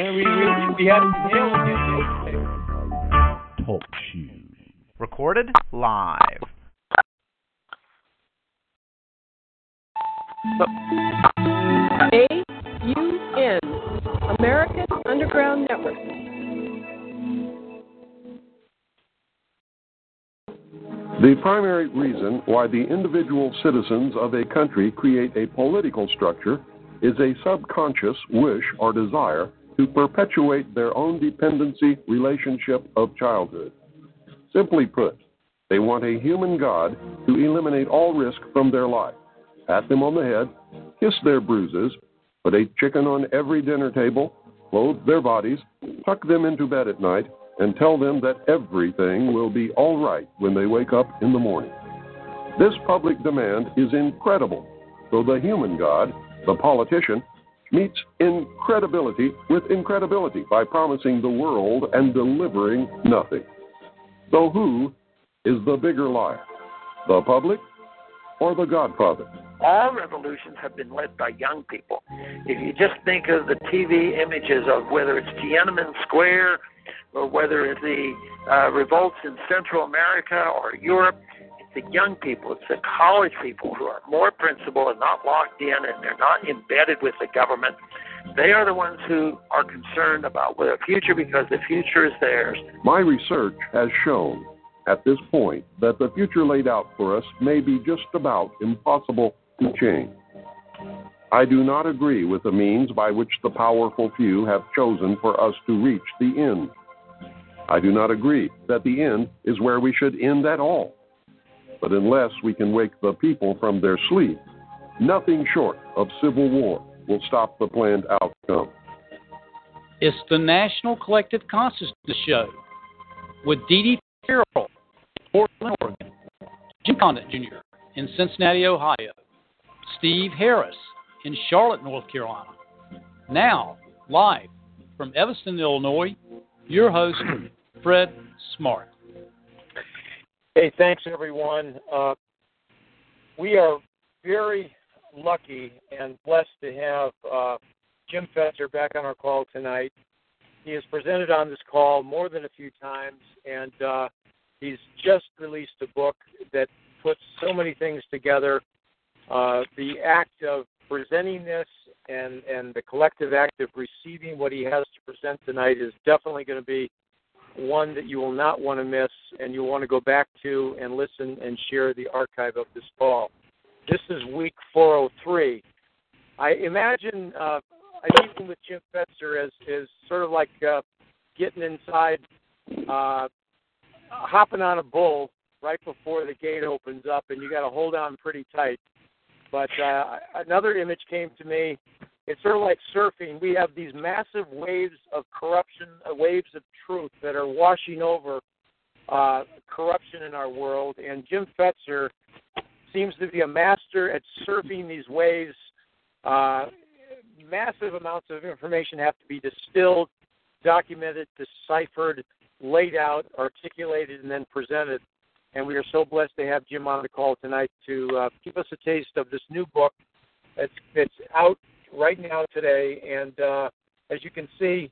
And we, we, we had Talk shoes. Recorded live. AUN, American Underground Network. The primary reason why the individual citizens of a country create a political structure is a subconscious wish or desire to perpetuate their own dependency relationship of childhood. Simply put, they want a human God to eliminate all risk from their life, pat them on the head, kiss their bruises, put a chicken on every dinner table, clothe their bodies, tuck them into bed at night, and tell them that everything will be all right when they wake up in the morning. This public demand is incredible, so the human God, the politician, meets incredibility with incredibility by promising the world and delivering nothing. So, who is the bigger liar? The public or the Godfather? All revolutions have been led by young people. If you just think of the TV images of whether it's Tiananmen Square or whether it's the uh, revolts in Central America or Europe, the young people, it's the college people who are more principled and not locked in and they're not embedded with the government. They are the ones who are concerned about the future because the future is theirs. My research has shown at this point that the future laid out for us may be just about impossible to change. I do not agree with the means by which the powerful few have chosen for us to reach the end. I do not agree that the end is where we should end at all. But unless we can wake the people from their sleep, nothing short of civil war will stop the planned outcome. It's the National Collective Consciousness Show with Dee Dee Farrell, Portland, Oregon, Jim Condit Jr. in Cincinnati, Ohio, Steve Harris in Charlotte, North Carolina. Now, live from Evanston, Illinois, your host, Fred Smart. Hey, thanks everyone. Uh, we are very lucky and blessed to have uh, Jim Fetzer back on our call tonight. He has presented on this call more than a few times, and uh, he's just released a book that puts so many things together. Uh, the act of presenting this and, and the collective act of receiving what he has to present tonight is definitely going to be one that you will not want to miss, and you'll want to go back to and listen and share the archive of this call. This is week 403. I imagine uh, a meeting with Jim Fetzer as is sort of like uh, getting inside, uh, hopping on a bull right before the gate opens up, and you got to hold on pretty tight. But uh, another image came to me. It's sort of like surfing. We have these massive waves of corruption, uh, waves of truth that are washing over uh, corruption in our world. And Jim Fetzer seems to be a master at surfing these waves. Uh, massive amounts of information have to be distilled, documented, deciphered, laid out, articulated, and then presented. And we are so blessed to have Jim on the call tonight to uh, give us a taste of this new book that's, that's out right now today. And uh, as you can see,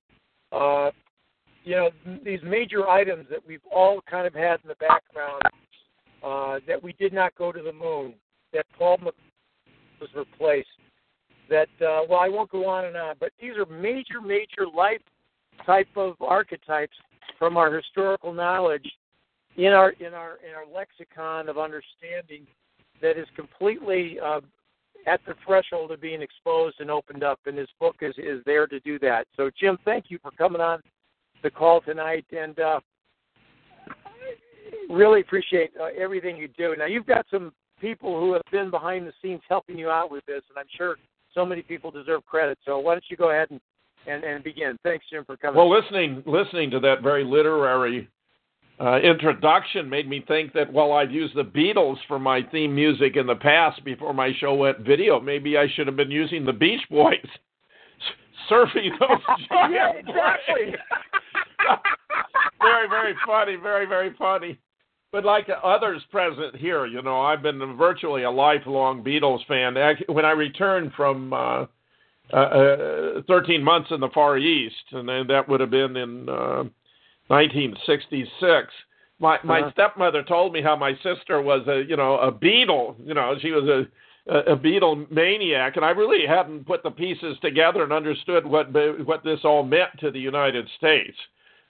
uh, you know, these major items that we've all kind of had in the background uh, that we did not go to the moon, that Paul was replaced, that, uh, well, I won't go on and on, but these are major, major life type of archetypes from our historical knowledge in our in our in our lexicon of understanding that is completely uh, at the threshold of being exposed and opened up, and his book is is there to do that. So, Jim, thank you for coming on the call tonight, and uh, really appreciate uh, everything you do. Now, you've got some people who have been behind the scenes helping you out with this, and I'm sure so many people deserve credit. So, why don't you go ahead and and and begin. Thanks, Jim, for coming. Well, listening listening to that very literary uh, introduction made me think that while I've used the Beatles for my theme music in the past before my show went video, maybe I should have been using the Beach Boys surfing those yeah, exactly. very, very funny. Very, very funny. But like others present here, you know, I've been virtually a lifelong Beatles fan. When I returned from uh, uh, uh, 13 months in the Far East, and then that would have been in uh, 1966. My my uh-huh. stepmother told me how my sister was a you know a Beatle. You know, she was a a, Beatle maniac, and I really hadn't put the pieces together and understood what what this all meant to the United States.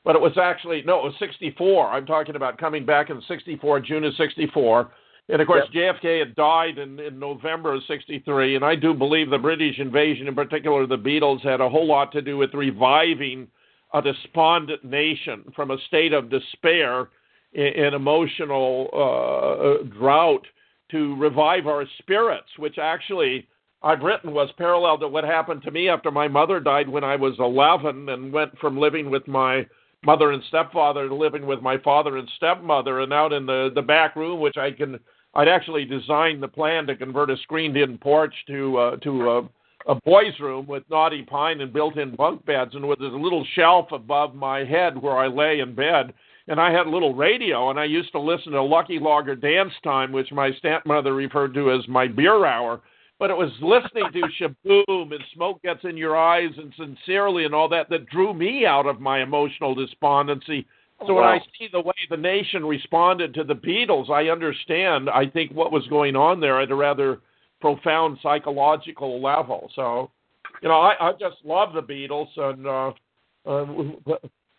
But it was actually no, it was 64. I'm talking about coming back in 64, June of 64. And of course, yep. JFK had died in, in November of '63, and I do believe the British invasion, in particular the Beatles, had a whole lot to do with reviving a despondent nation from a state of despair and emotional uh, drought to revive our spirits, which actually I've written was parallel to what happened to me after my mother died when I was 11 and went from living with my mother and stepfather to living with my father and stepmother. And out in the the back room which I can I'd actually designed the plan to convert a screened-in porch to uh, to a, a boys' room with knotty pine and built-in bunk beds, and with a little shelf above my head where I lay in bed and I had a little radio, and I used to listen to Lucky Lager Dance Time, which my stepmother referred to as my beer hour. But it was listening to Sh-Boom and Smoke Gets in Your Eyes and Sincerely and all that that drew me out of my emotional despondency. Oh, so when I see the way the nation responded to the Beatles, I understand, I think, what was going on there at a rather profound psychological level. So, you know, I, I just love the Beatles, and uh, uh,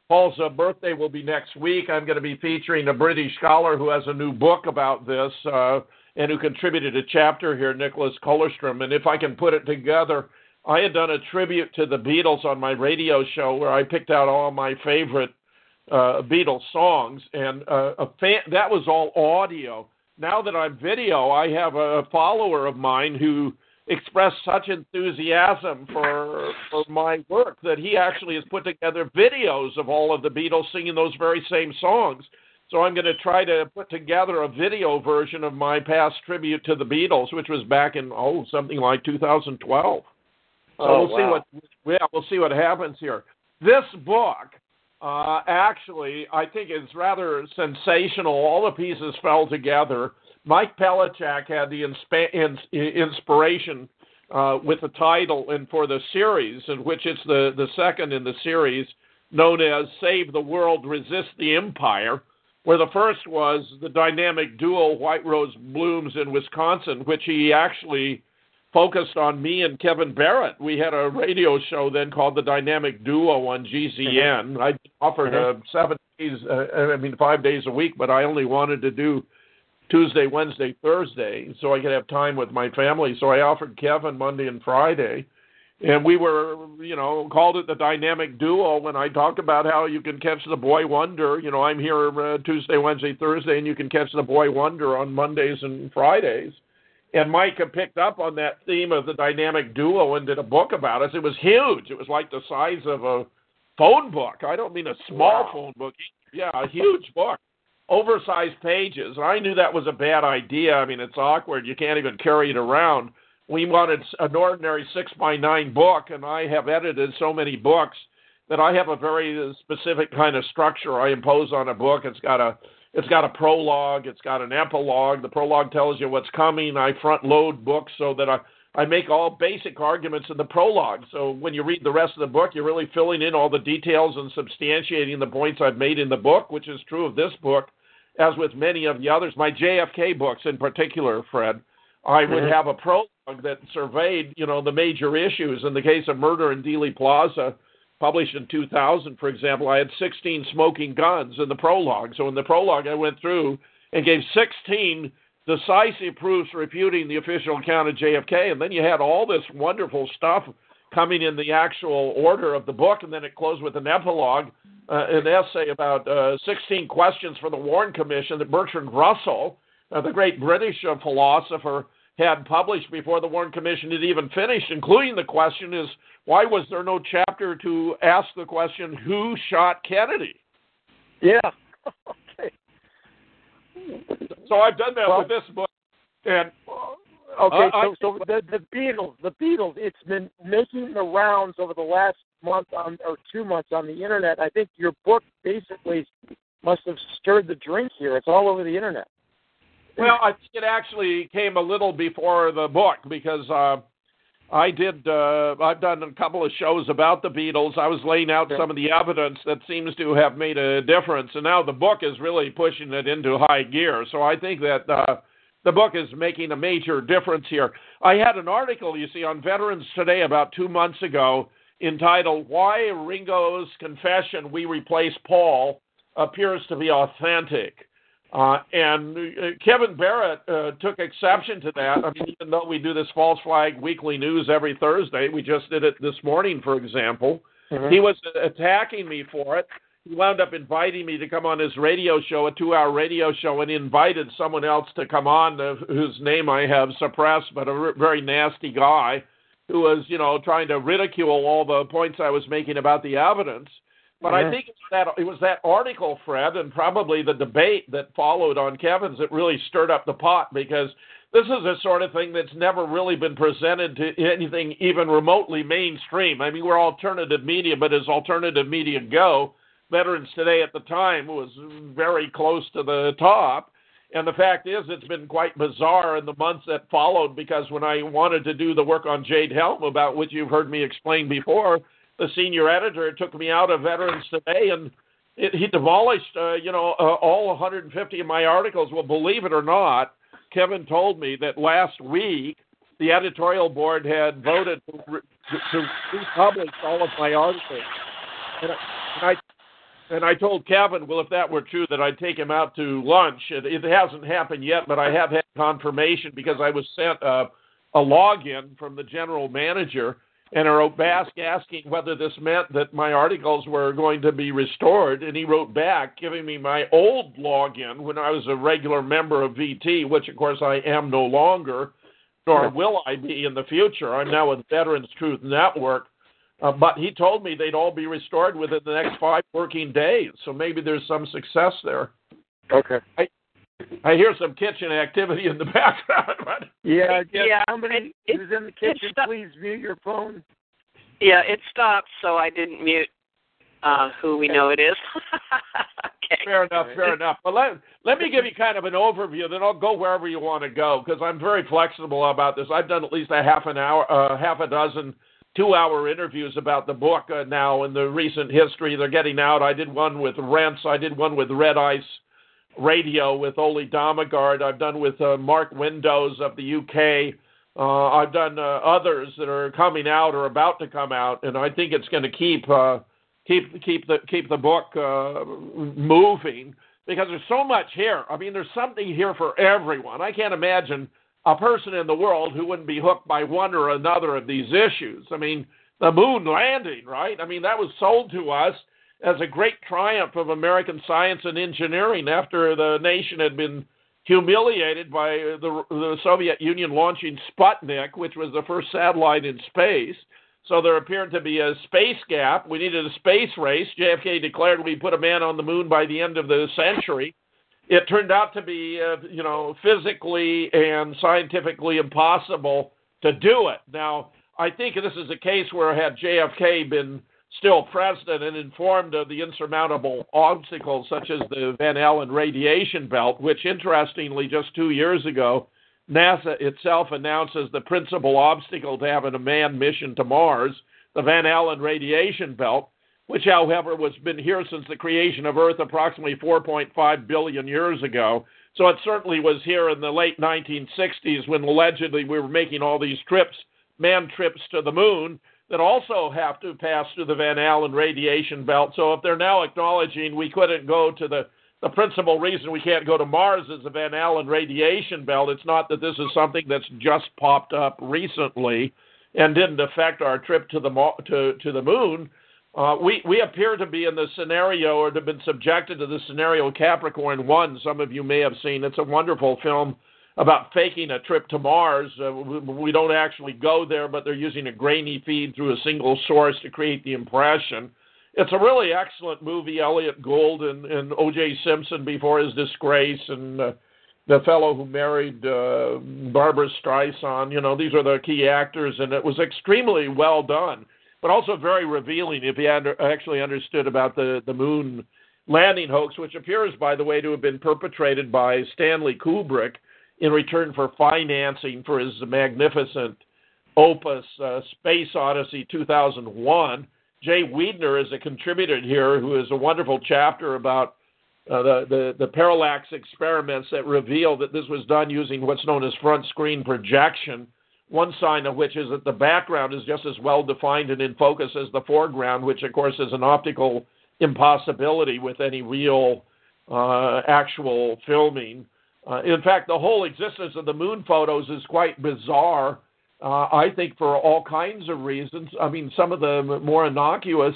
Paul's uh, birthday will be next week. I'm going to be featuring a British scholar who has a new book about this uh, and who contributed a chapter here, Nicholas Kollerstrom. And if I can put it together, I had done a tribute to the Beatles on my radio show where I picked out all my favorite uh, Beatles songs, and uh, a fan, that was all audio. Now that I'm video, I have a follower of mine who expressed such enthusiasm for for my work that he actually has put together videos of all of the Beatles singing those very same songs. So I'm going to try to put together a video version of my past tribute to the Beatles, which was back in oh something like 2012. So oh, we'll wow. see what yeah we'll see what happens here. This book uh, actually I think it's rather sensational. All the pieces fell together. Mike Palecek had the inspa- ins- inspiration uh, with the title and for the series, in which it's the, the second in the series, known as Save the World, Resist the Empire, where the first was the dynamic duo White Rose Blooms in Wisconsin, which he actually focused on me and Kevin Barrett. We had a radio show then called the Dynamic Duo on GCN. Mm-hmm. I offered uh, seven days, uh, I mean five days a week, but I only wanted to do Tuesday, Wednesday, Thursday, so I could have time with my family. So I offered Kevin Monday and Friday. And we were, you know, called it the dynamic duo when I talked about how you can catch the boy wonder. You know, I'm here uh, Tuesday, Wednesday, Thursday, and you can catch the boy wonder on Mondays and Fridays. And Mike had picked up on that theme of the dynamic duo and did a book about us. It was huge. It was like the size of a phone book. I don't mean a small wow. phone book. Yeah, a huge book oversized pages. And I knew that was a bad idea. I mean, it's awkward. You can't even carry it around. We wanted an ordinary six by nine book, and I have edited so many books that I have a very specific kind of structure I impose on a book. It's got a it's got a prologue, it's got an epilogue. The prologue tells you what's coming. I front load books so that I I make all basic arguments in the prologue. So when you read the rest of the book, you're really filling in all the details and substantiating the points I've made in the book, which is true of this book as with many of the others, my JFK books in particular, Fred, I would mm-hmm. have a prologue that surveyed, you know, the major issues. In the case of Murder in Dealey Plaza, published in 2000, for example, I had 16 smoking guns in the prologue. So in the prologue, I went through and gave 16 decisive proofs refuting the official account of JFK, and then you had all this wonderful stuff coming in the actual order of the book, and then it closed with an epilogue, uh, an essay about uh, 16 questions for the Warren Commission that Bertrand Russell, uh, the great British philosopher, had published before the Warren Commission had even finished, including the question is why was there no chapter to ask the question who shot Kennedy? Yeah. okay. So I've done that Well- with this book, and Okay, Uh, so so the the Beatles, the Beatles, it's been making the rounds over the last month on or two months on the internet. I think your book basically must have stirred the drink here. It's all over the internet. Well, I think it actually came a little before the book because uh, I did. Uh, I've done a couple of shows about the Beatles. I was laying out some of the evidence that seems to have made a difference, and now the book is really pushing it into high gear. So I think that uh, the book is making a major difference here. I had an article, you see, on Veterans Today about two months ago entitled "Why Ringo's Confession We Replace Paul Appears to Be Authentic." Uh, and uh, Kevin Barrett uh, took exception to that. I mean, even though we do this false flag weekly news every Thursday, we just did it this morning, for example. Mhm. He was attacking me for it. He wound up inviting me to come on his radio show, a two-hour radio show, and he invited someone else to come on, uh, whose name I have suppressed, but a r- very nasty guy who was, you know, trying to ridicule all the points I was making about the evidence. But I Mhm. think it's that it was that article, Fred, and probably the debate that followed on Kevin's that really stirred up the pot because this is a sort of thing that's never really been presented to anything even remotely mainstream. I mean, we're alternative media, but as alternative media go, Veterans Today at the time was very close to the top. And the fact is, it's been quite bizarre in the months that followed because when I wanted to do the work on Jade Helm, about which you've heard me explain before, the senior editor took me out of Veterans Today and it, he demolished, uh, you know, uh, all 150 of my articles. Well, believe it or not, Kevin told me that last week the editorial board had voted to, re- to republish all of my articles. And I, and I told Kevin, well, if that were true, that I'd take him out to lunch. It, it hasn't happened yet, but I have had confirmation because I was sent a, a login from the general manager and I wrote back asking whether this meant that my articles were going to be restored. And he wrote back giving me my old login when I was a regular member of VT, which of course I am no longer, nor will I be in the future. I'm now with Veterans Truth Network. Uh, but he told me they'd all be restored within the next five working days. So maybe there's some success there. Okay. I hear some kitchen activity in the background. But Yeah, yeah. Yeah, Somebody it- who's in the kitchen, please mute your phone. Yeah, it stopped, so I didn't mute uh, who we know it is. okay. Fair enough, fair enough. But let, let me give you kind of an overview, then I'll go wherever you want to go because I'm very flexible about this. I've done at least a half an hour, uh, half a dozen two-hour interviews about the book uh, now in the recent history. They're getting out. I did one with Rents. I did one with Red Ice Radio with Ole Dammegard. I've done with uh, Mark Windows of the UK. Uh, I've done uh, others that are coming out or about to come out, and I think it's going to keep uh, keep keep the keep the book uh, moving because there's so much here. I mean, there's something here for everyone. I can't imagine a person in the world who wouldn't be hooked by one or another of these issues. I mean, the moon landing, right? I mean, that was sold to us as a great triumph of American science and engineering after the nation had been humiliated by the, the Soviet Union launching Sputnik, which was the first satellite in space. So there appeared to be a space gap. We needed a space race. JFK declared we'd put a man on the moon by the end of the century. It turned out to be, uh, you know, physically and scientifically impossible to do it. Now, I think this is a case where had JFK been still president and informed of the insurmountable obstacles such as the Van Allen radiation belt, which interestingly just two years ago NASA itself announces the principal obstacle to having a manned mission to Mars, the Van Allen radiation belt, which, however, was been here since the creation of Earth approximately 4.5 billion years ago. So it certainly was here in the late 1960s when allegedly we were making all these trips, manned trips to the moon, that also have to pass through the Van Allen radiation belt. So if they're now acknowledging we couldn't go to the the principal reason we can't go to Mars is the Van Allen radiation belt. It's not that this is something that's just popped up recently and didn't affect our trip to the to to the moon. Uh, we we appear to be in the scenario or to have been subjected to the scenario Capricorn One. Some of you may have seen. It's a wonderful film about faking a trip to Mars. Uh, we, don't actually go there, but they're using a grainy feed through a single source to create the impression. It's a really excellent movie. Elliot Gould and, and O.J. Simpson before his disgrace, and uh, the fellow who married uh, Barbra Streisand. You know, these are the key actors, and it was extremely well done, but also very revealing if you under, actually understood about the the moon landing hoax, which appears, by the way, to have been perpetrated by Stanley Kubrick in return for financing for his magnificent opus, uh, Space Odyssey 2001. Jay Weidner is a contributor here who has a wonderful chapter about uh, the, the, the parallax experiments that reveal that this was done using what's known as front screen projection. One sign of which is that the background is just as well defined and in focus as the foreground, which of course is an optical impossibility with any real uh, actual filming. Uh, in fact, the whole existence of the moon photos is quite bizarre. Uh, I think for all kinds of reasons. I mean, some of the more innocuous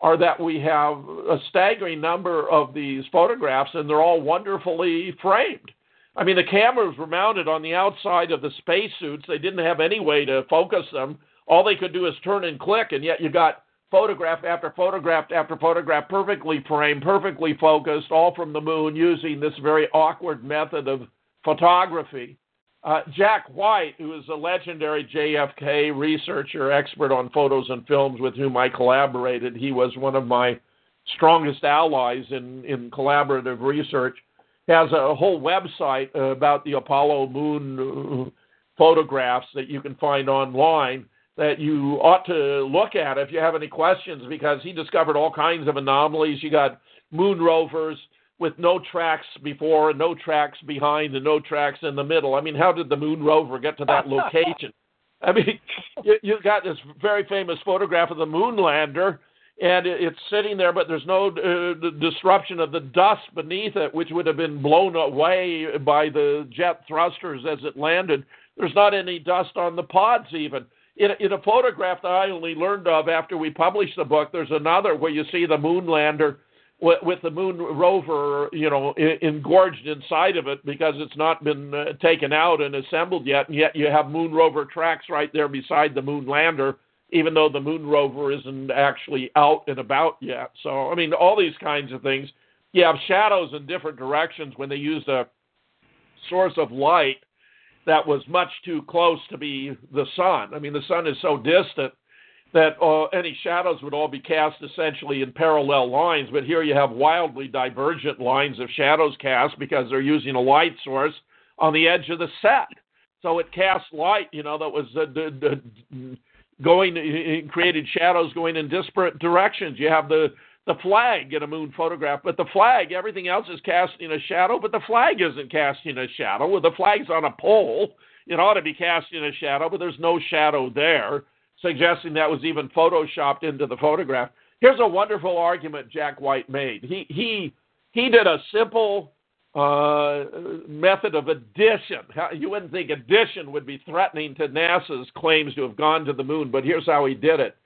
are that we have a staggering number of these photographs, and they're all wonderfully framed. I mean, the cameras were mounted on the outside of the spacesuits. They didn't have any way to focus them. All they could do is turn and click, and yet you got photograph after photograph after photograph, perfectly framed, perfectly focused, all from the moon using this very awkward method of photography. Uh, Jack White, who is a legendary JFK researcher, expert on photos and films with whom I collaborated, he was one of my strongest allies in, in collaborative research, has a whole website about the Apollo moon photographs that you can find online that you ought to look at if you have any questions because he discovered all kinds of anomalies. You got moon rovers with no tracks before and no tracks behind and no tracks in the middle. I mean, how did the moon rover get to that location? I mean, you, you got this very famous photograph of the moon lander, and it's sitting there, but there's no uh, disruption of the dust beneath it, which would have been blown away by the jet thrusters as it landed. There's not any dust on the pods, even in, in a photograph that I only learned of after we published the book, there's another where you see the moon lander with, with the moon rover, you know, engorged inside of it because it's not been uh, taken out and assembled yet, and yet you have moon rover tracks right there beside the moon lander, even though the moon rover isn't actually out and about yet. So, I mean, all these kinds of things. You have shadows in different directions when they use a source of light that was much too close to be the sun. I mean, the sun is so distant that uh, any shadows would all be cast essentially in parallel lines. But here you have wildly divergent lines of shadows cast because they're using a light source on the edge of the set. So it casts light, you know, that was uh, d- d- going, it created shadows going in disparate directions. You have the the flag in a moon photograph, but the flag, everything else is casting a shadow, but the flag isn't casting a shadow. Well, the flag's on a pole. It ought to be casting a shadow, but there's no shadow there, suggesting that was even photoshopped into the photograph. Here's a wonderful argument Jack White made. He he he did a simple uh, method of addition. You wouldn't think addition would be threatening to NASA's claims to have gone to the moon, but here's how he did it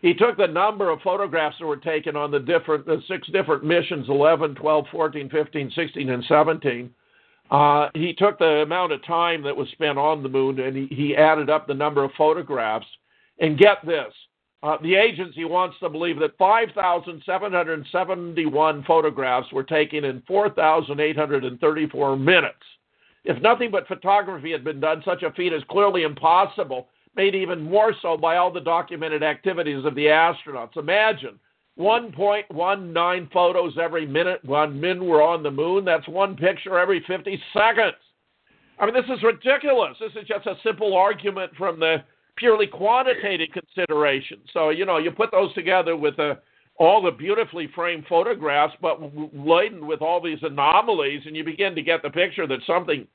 he took the number of photographs that were taken on the different the six different missions 11 12 14 15 16 and 17 uh, he took the amount of time that was spent on the moon and he, he added up the number of photographs. And get this uh, the agency wants to believe that 5,771 photographs were taken in 4,834 minutes. If nothing but photography had been done, such a feat is clearly impossible made even more so by all the documented activities of the astronauts. Imagine 1.19 photos every minute when men were on the moon. That's one picture every 50 seconds. I mean, this is ridiculous. This is just a simple argument from the purely quantitative consideration. So, you know, you put those together with uh, all the beautifully framed photographs, but laden with all these anomalies, and you begin to get the picture that something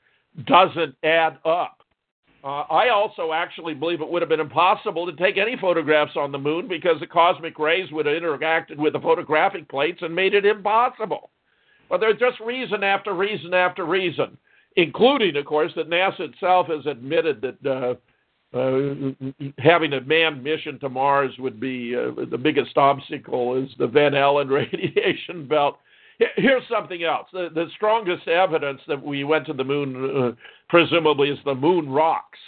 doesn't add up. Uh, I also actually believe it would have been impossible to take any photographs on the moon because the cosmic rays would have interacted with the photographic plates and made it impossible. But there's just reason after reason after reason, including, of course, that NASA itself has admitted that uh, uh, having a manned mission to Mars would be uh, the biggest obstacle is the Van Allen radiation belt. Here's something else. The, the strongest evidence that we went to the moon, uh, presumably, is the moon rocks.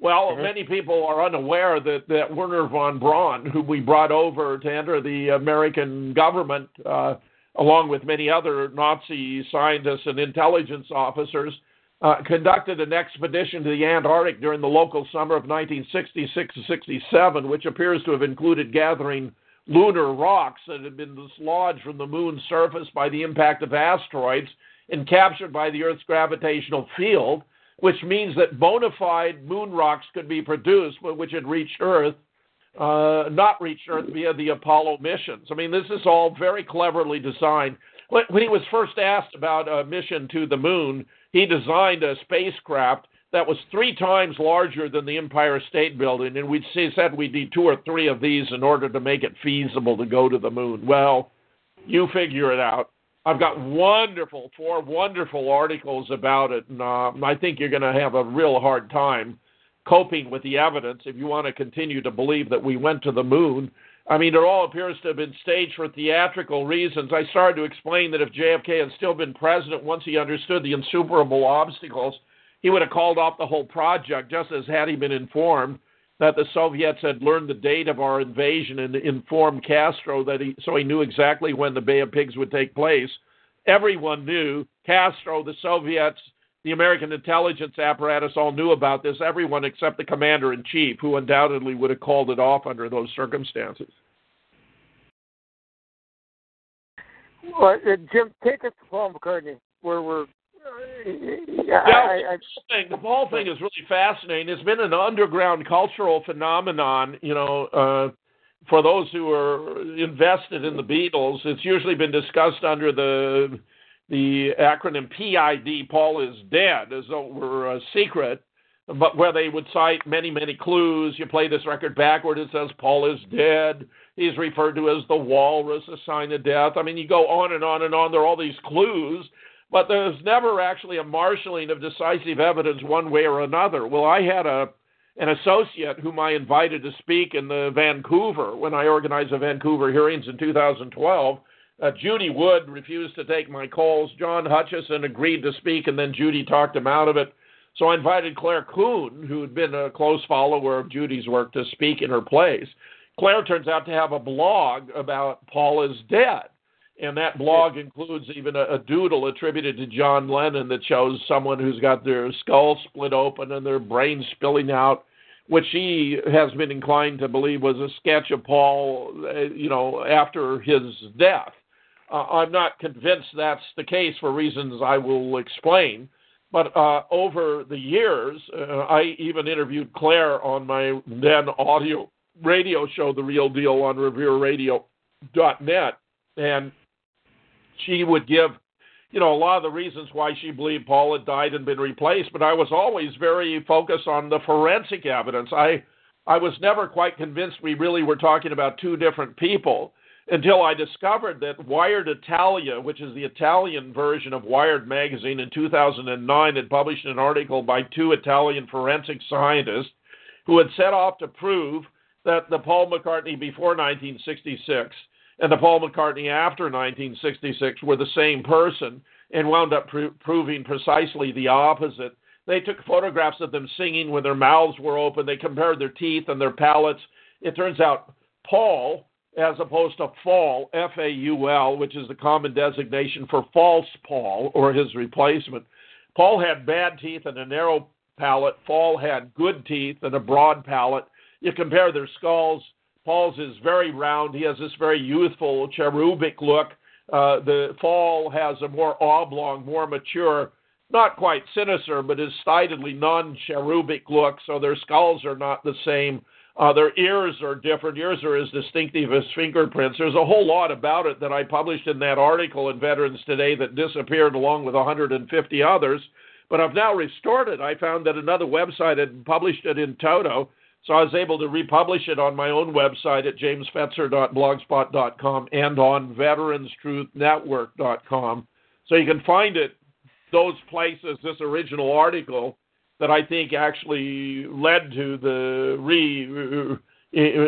Well, mm-hmm. many people are unaware that, that Wernher von Braun, who we brought over to enter the American government, uh, along with many other Nazi scientists and intelligence officers, uh, conducted an expedition to the Antarctic during the local summer of 1966 67, which appears to have included gathering lunar rocks that had been dislodged from the moon's surface by the impact of asteroids and captured by the Earth's gravitational field, which means that bona fide moon rocks could be produced, but which had reached Earth, uh, not reached Earth via the Apollo missions. I mean, this is all very cleverly designed. When he was first asked about a mission to the moon, he designed a spacecraft that was three times larger than the Empire State Building, and we said we'd need two or three of these in order to make it feasible to go to the moon. Well, you figure it out. I've got wonderful, four wonderful articles about it, and uh, I think you're going to have a real hard time coping with the evidence if you want to continue to believe that we went to the moon. I mean, it all appears to have been staged for theatrical reasons. I started to explain that if JFK had still been president once he understood the insuperable obstacles, he would have called off the whole project, just as had he been informed that the Soviets had learned the date of our invasion and informed Castro that he so he knew exactly when the Bay of Pigs would take place. Everyone knew Castro, the Soviets, the American intelligence apparatus all knew about this, everyone except the commander in chief, who undoubtedly would have called it off under those circumstances. Well, uh, Jim, take us to Paul McCartney, where we're. Yeah, I, I, the Paul thing is really fascinating. It's been an underground cultural phenomenon, you know. Uh, for those who are invested in the Beatles, it's usually been discussed under the the acronym PID, Paul is dead, as though it were a secret, but where they would cite many, many clues. You play this record backward, it says Paul is dead. He's referred to as the walrus, a sign of death. I mean, you go on and on and on. There are all these clues, but there's never actually a marshaling of decisive evidence one way or another. Well, I had a an associate whom I invited to speak in the Vancouver when I organized the Vancouver hearings in 2012 uh, Judy Wood refused to take my calls. John Hutchison agreed to speak, and then Judy talked him out of it. So I invited Clare Kuehn, who had been a close follower of Judy's work, to speak in her place. Clare turns out to have a blog about Paul is dead. And that blog includes even a, a doodle attributed to John Lennon that shows someone who's got their skull split open and their brain spilling out, which he has been inclined to believe was a sketch of Paul, uh, you know, after his death. Uh, I'm not convinced that's the case for reasons I will explain. But uh, over the years, uh, I even interviewed Clare on my then audio radio show, The Real Deal, on RevereRadio.net, and she would give, you know, a lot of the reasons why she believed Paul had died and been replaced. But I was always very focused on the forensic evidence. I I was never quite convinced we really were talking about two different people until I discovered that Wired Italia, which is the Italian version of Wired magazine in 2009, had published an article by two Italian forensic scientists who had set off to prove that the Paul McCartney before 1966 and the Paul McCartney after 1966 were the same person and wound up proving precisely the opposite. They took photographs of them singing when their mouths were open. They compared their teeth and their palates. It turns out Paul as opposed to Faul, F A U L, which is the common designation for false Paul or his replacement. Paul had bad teeth and a narrow palate. Faul had good teeth and a broad palate. You compare their skulls. Paul's is very round. He has this very youthful, cherubic look. Uh, the Faul has a more oblong, more mature, not quite sinister, but decidedly non cherubic look. So their skulls are not the same. Uh, their ears are different. Ears are as distinctive as fingerprints. There's a whole lot about it that I published in that article in Veterans Today that disappeared along with 150 others. But I've now restored it. I found that another website had published it in toto, so I was able to republish it on my own website at jamesfetzer.blogspot.com and on veteranstruthnetwork.com. So you can find it those places, this original article that I think actually led to the re,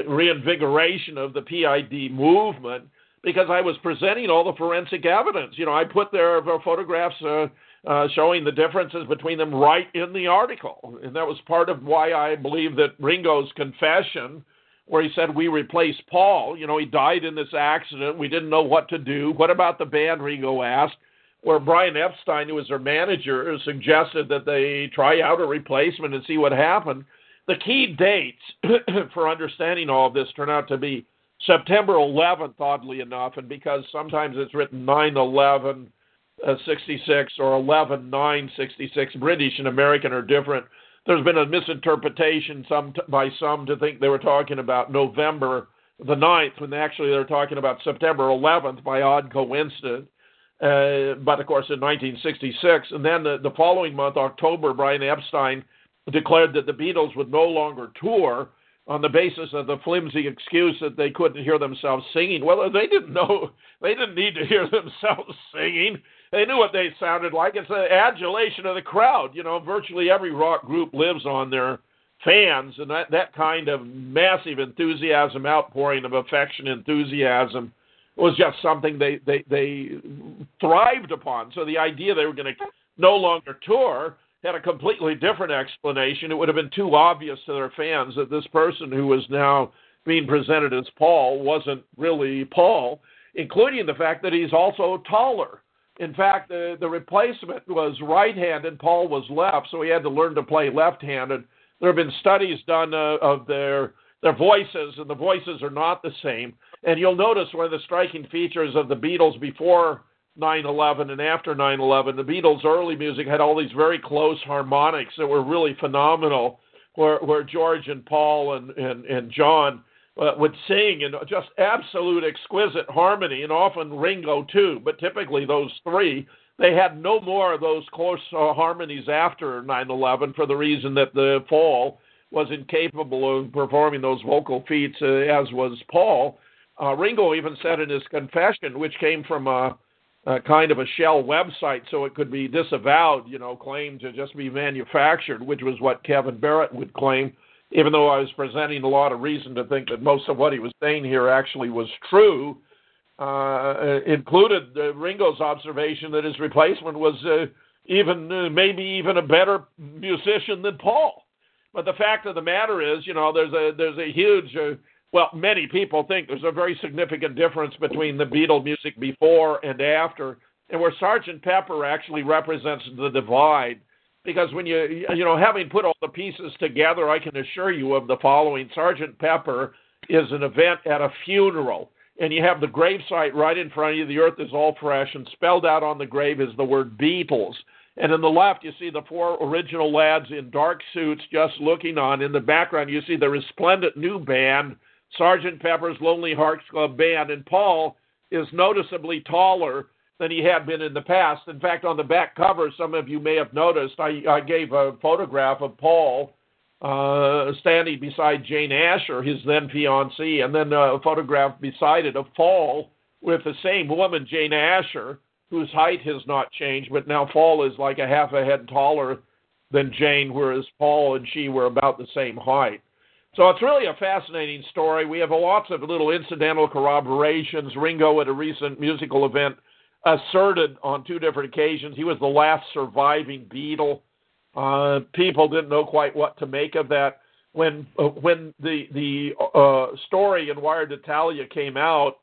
reinvigoration of the PID movement. because I was presenting all the forensic evidence. You know, I put their photographs uh, uh, showing the differences between them right in the article, and that was part of why I believe that Ringo's confession, where he said we replaced Paul. You know, he died in this accident. We didn't know what to do. What about the band? Ringo asked. Where Brian Epstein, who was their manager, suggested that they try out a replacement and see what happened. The key dates for understanding all of this turn out to be September 11th, oddly enough, and because sometimes it's written 9 11 uh, 66 or 11 9 66, British and American are different. There's been a misinterpretation some t- by some to think they were talking about November the 9th when they actually they're talking about September 11th by odd coincidence. Uh, but of course, in 1966, and then the, the following month, October, Brian Epstein declared that the Beatles would no longer tour on the basis of the flimsy excuse that they couldn't hear themselves singing. Well, they didn't know, they didn't need to hear themselves singing. They knew what they sounded like. It's an adulation of the crowd. You know, virtually every rock group lives on their fans, and that, that kind of massive enthusiasm, outpouring of affection, enthusiasm was just something they, they, they thrived upon. So the idea they were going to no longer tour had a completely different explanation. It would have been too obvious to their fans that this person who was now being presented as Paul wasn't really Paul, including the fact that he's also taller. In fact, the, the replacement was right handed, Paul was left, so he had to learn to play left handed. There have been studies done uh, of their, their voices, and the voices are not the same. And you'll notice one of the striking features of the Beatles before 9/11 and after 9/11, the Beatles' early music had all these very close harmonics that were really phenomenal, where where George and Paul and and and John uh, would sing in just absolute exquisite harmony, and often Ringo too. But typically those three, they had no more of those close uh, harmonies after 9/11 for the reason that the Faul was incapable of performing those vocal feats uh, as was Paul. Uh, Ringo even said in his confession, which came from a uh, kind of a shell website so it could be disavowed, you know, claimed to just be manufactured, which was what Kevin Barrett would claim, even though I was presenting a lot of reason to think that most of what he was saying here actually was true, uh, included uh, Ringo's observation that his replacement was uh, even uh, maybe even a better musician than Paul. But the fact of the matter is, you know, there's a there's a huge uh, well, many people think there's a very significant difference between the Beatle music before and after, and where Sergeant Pepper actually represents the divide. Because when you, you know, having put all the pieces together, I can assure you of the following: Sergeant Pepper is an event at a funeral, and you have the gravesite right in front of you. The earth is all fresh, and spelled out on the grave is the word Beatles. And in the left, you see the four original lads in dark suits just looking on. In the background, you see the resplendent new band Sergeant Pepper's Lonely Hearts Club Band, and Paul is noticeably taller than he had been in the past. In fact, on the back cover, some of you may have noticed, I, I gave a photograph of Paul uh, standing beside Jane Asher, his then fiancee, and then a photograph beside it of Paul with the same woman, Jane Asher, whose height has not changed, but now Paul is like a half a head taller than Jane, whereas Paul and she were about the same height. So it's really a fascinating story. We have lots of little incidental corroborations. Ringo, at a recent musical event, asserted on two different occasions he was the last surviving Beatle. Uh, people didn't know quite what to make of that. When uh, when the the uh, story in Wired Italia came out,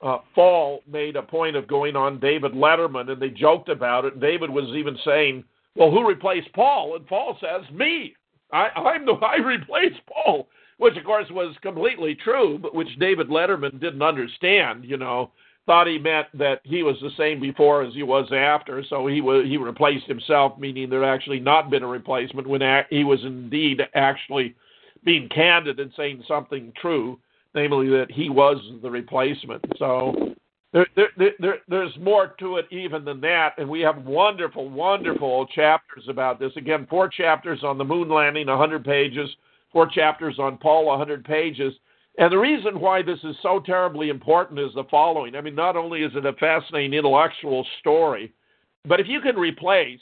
uh, Faul made a point of going on David Letterman, and they joked about it. David was even saying, "Well, who replaced Paul?" And Paul says, "Me." I, I'm the I replaced Paul which of course was completely true, but which David Letterman didn't understand. You know, thought he meant that he was the same before as he was after, so he was he replaced himself, meaning there actually not been a replacement when he was indeed actually being candid and saying something true, namely that he was the replacement. So. There, there, there, there's more to it even than that, and we have wonderful, wonderful chapters about this. Again, four chapters on the moon landing, 100 pages four chapters on Paul, 100 pages. And the reason why this is so terribly important is the following. I mean, not only is it a fascinating intellectual story, but if you can replace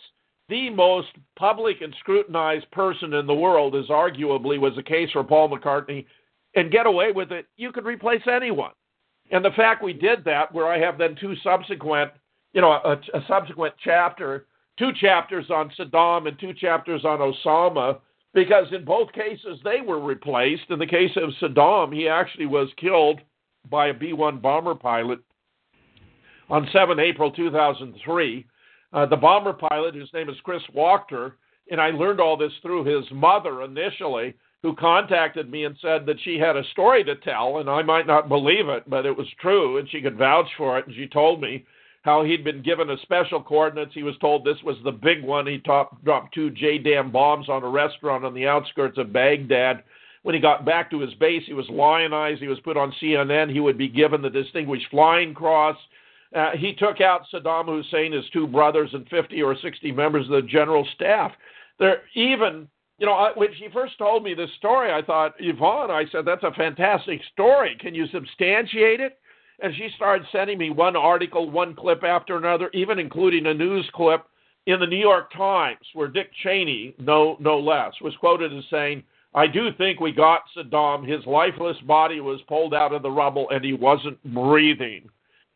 the most public and scrutinized person in the world, as arguably was the case for Paul McCartney, and get away with it, you could replace anyone. And the fact we did that, where I have then two subsequent, you know, a, a subsequent chapter, two chapters on Saddam and two chapters on Osama, because in both cases they were replaced. In the case of Saddam, he actually was killed by a B 1 bomber pilot on 7 April 2003. Uh, the bomber pilot, whose name is Chris Walker, and I learned all this through his mother initially, who contacted me and said that she had a story to tell, and I might not believe it, but it was true, and she could vouch for it. And she told me how he'd been given a special coordinates. He was told this was the big one. He top, dropped two JDAM bombs on a restaurant on the outskirts of Baghdad. When he got back to his base, he was lionized. He was put on CNN. He would be given the Distinguished Flying Cross. Uh, he took out Saddam Hussein, his two brothers, and 50 or 60 members of the general staff. There, even, you know, when she first told me this story, I thought, Yvonne, I said, that's a fantastic story. Can you substantiate it? And she started sending me one article, one clip after another, even including a news clip in the New York Times, where Dick Cheney, no, no less, was quoted as saying, I do think we got Saddam. His lifeless body was pulled out of the rubble and he wasn't breathing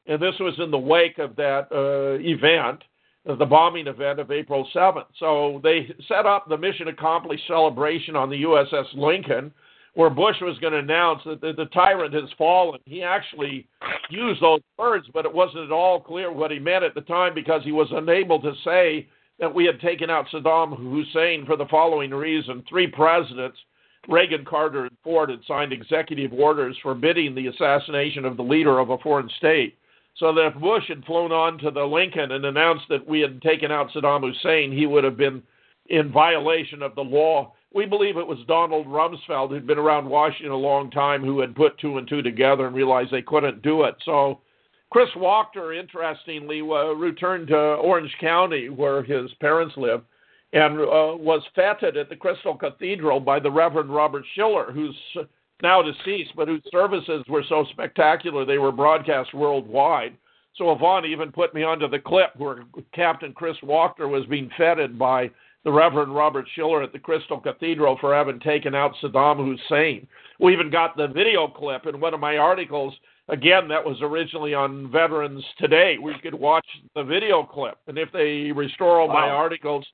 and this was in the wake of that uh, event, the bombing event of April 7th. So they set up the mission accomplished celebration on the USS Lincoln, where Bush was going to announce that the, the tyrant has fallen. He actually used those words, but it wasn't at all clear what he meant at the time because he was unable to say that we had taken out Saddam Hussein for the following reason. Three presidents, Reagan, Carter, and Ford, had signed executive orders forbidding the assassination of the leader of a foreign state. So that if Bush had flown on to the Lincoln and announced that we had taken out Saddam Hussein, he would have been in violation of the law. We believe it was Donald Rumsfeld, who'd been around Washington a long time, who had put two and two together and realized they couldn't do it. So Chris Walker, interestingly, uh, returned to Orange County, where his parents live, and uh, was feted at the Crystal Cathedral by the Reverend Robert Schuller, who's now deceased, but whose services were so spectacular they were broadcast worldwide. So Yvonne even put me onto the clip where Captain Chris Walker was being feted by the Reverend Robert Schuller at the Crystal Cathedral for having taken out Saddam Hussein. We even got the video clip in one of my articles. Again, that was originally on Veterans Today. We could watch the video clip. And if they restore all wow. my articles,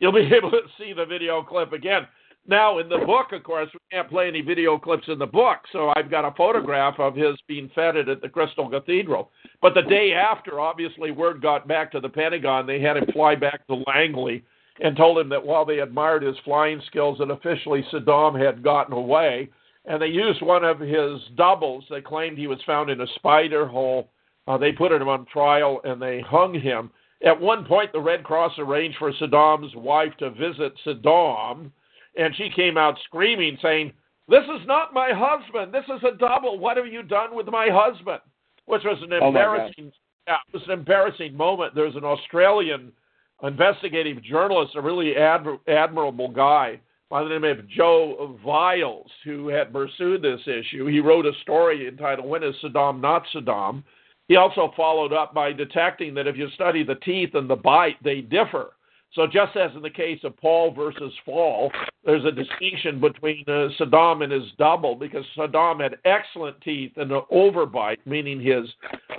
you'll be able to see the video clip again. Now, in the book, of course, we can't play any video clips in the book, so I've got a photograph of his being feted at the Crystal Cathedral. But the day after, obviously, word got back to the Pentagon. They had him fly back to Langley and told him that while they admired his flying skills, that officially Saddam had gotten away. And they used one of his doubles. They claimed he was found in a spider hole. Uh, they put him on trial and they hung him. At one point, the Red Cross arranged for Saddam's wife to visit Saddam and she came out screaming, saying, This is not my husband. This is a double. What have you done with my husband? Which was an oh, embarrassing, oh yeah, it was an embarrassing moment. There's an Australian investigative journalist, a really admir- admirable guy by the name of Joe Vialls, who had pursued this issue. He wrote a story entitled When is Saddam Not Saddam? He also followed up by detecting that if you study the teeth and the bite, they differ. So, just as in the case of Paul versus Faul, there's a distinction between uh, Saddam and his double because Saddam had excellent teeth and an overbite, meaning his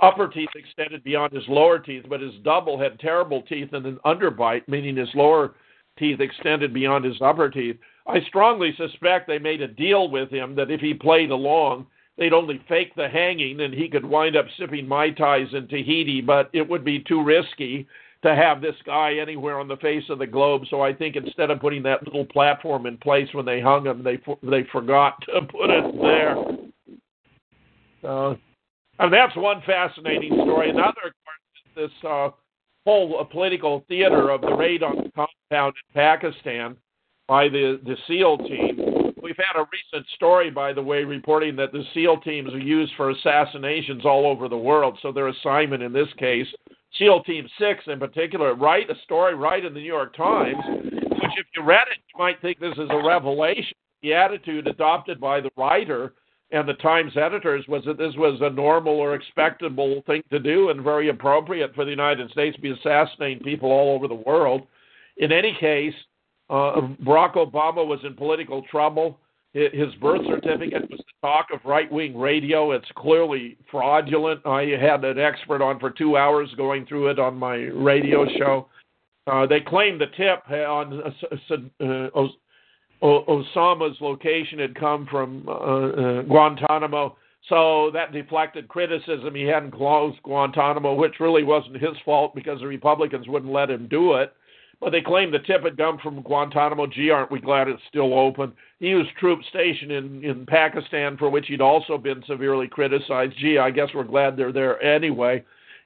upper teeth extended beyond his lower teeth, but his double had terrible teeth and an underbite, meaning his lower teeth extended beyond his upper teeth. I strongly suspect they made a deal with him that if he played along, they'd only fake the hanging and he could wind up sipping Mai Tais in Tahiti, but it would be too risky to have this guy anywhere on the face of the globe. So I think instead of putting that little platform in place when they hung him, they they forgot to put it there. So, and that's one fascinating story. Another, of this uh, whole uh, political theater of the raid on the compound in Pakistan by the the SEAL team. We've had a recent story, by the way, reporting that the SEAL teams are used for assassinations all over the world. So their assignment in this case SEAL Team 6 in particular, write a story right in the New York Times, which, if you read it, you might think this is a revelation. The attitude adopted by the writer and the Times editors was that this was a normal or expectable thing to do and very appropriate for the United States to be assassinating people all over the world. In any case, uh, Barack Obama was in political trouble. His birth certificate was the talk of right wing radio. It's clearly fraudulent. I had an expert on for two hours going through it on my radio show. Uh, they claimed the tip on uh, Osama's location had come from uh, uh, Guantanamo. So that deflected criticism. He hadn't closed Guantanamo, which really wasn't his fault because the Republicans wouldn't let him do it. But they claimed the tip had come from Guantanamo. Gee, aren't we glad it's still open? He used troops stationed in, in Pakistan for which he'd also been severely criticized. Gee, I guess we're glad they're there anyway.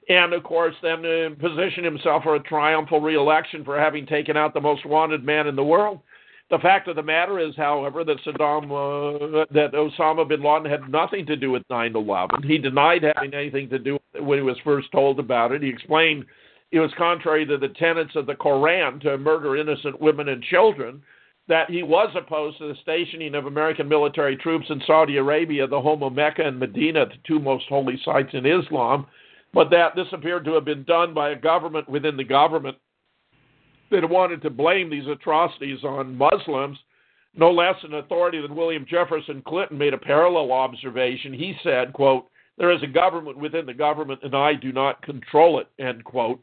And of course, then uh, positioned himself for a triumphal reelection for having taken out the most wanted man in the world. The fact of the matter is, however, that Saddam, uh, that Osama bin Laden had nothing to do with 9/11. He denied having anything to do with it when he was first told about it. He explained it was contrary to the tenets of the Koran to murder innocent women and children. That he was opposed to the stationing of American military troops in Saudi Arabia, the home of Mecca and Medina, the two most holy sites in Islam, but that this appeared to have been done by a government within the government that wanted to blame these atrocities on Muslims. No less an authority than William Jefferson Clinton made a parallel observation. He said, quote, there is a government within the government and I do not control it, end quote.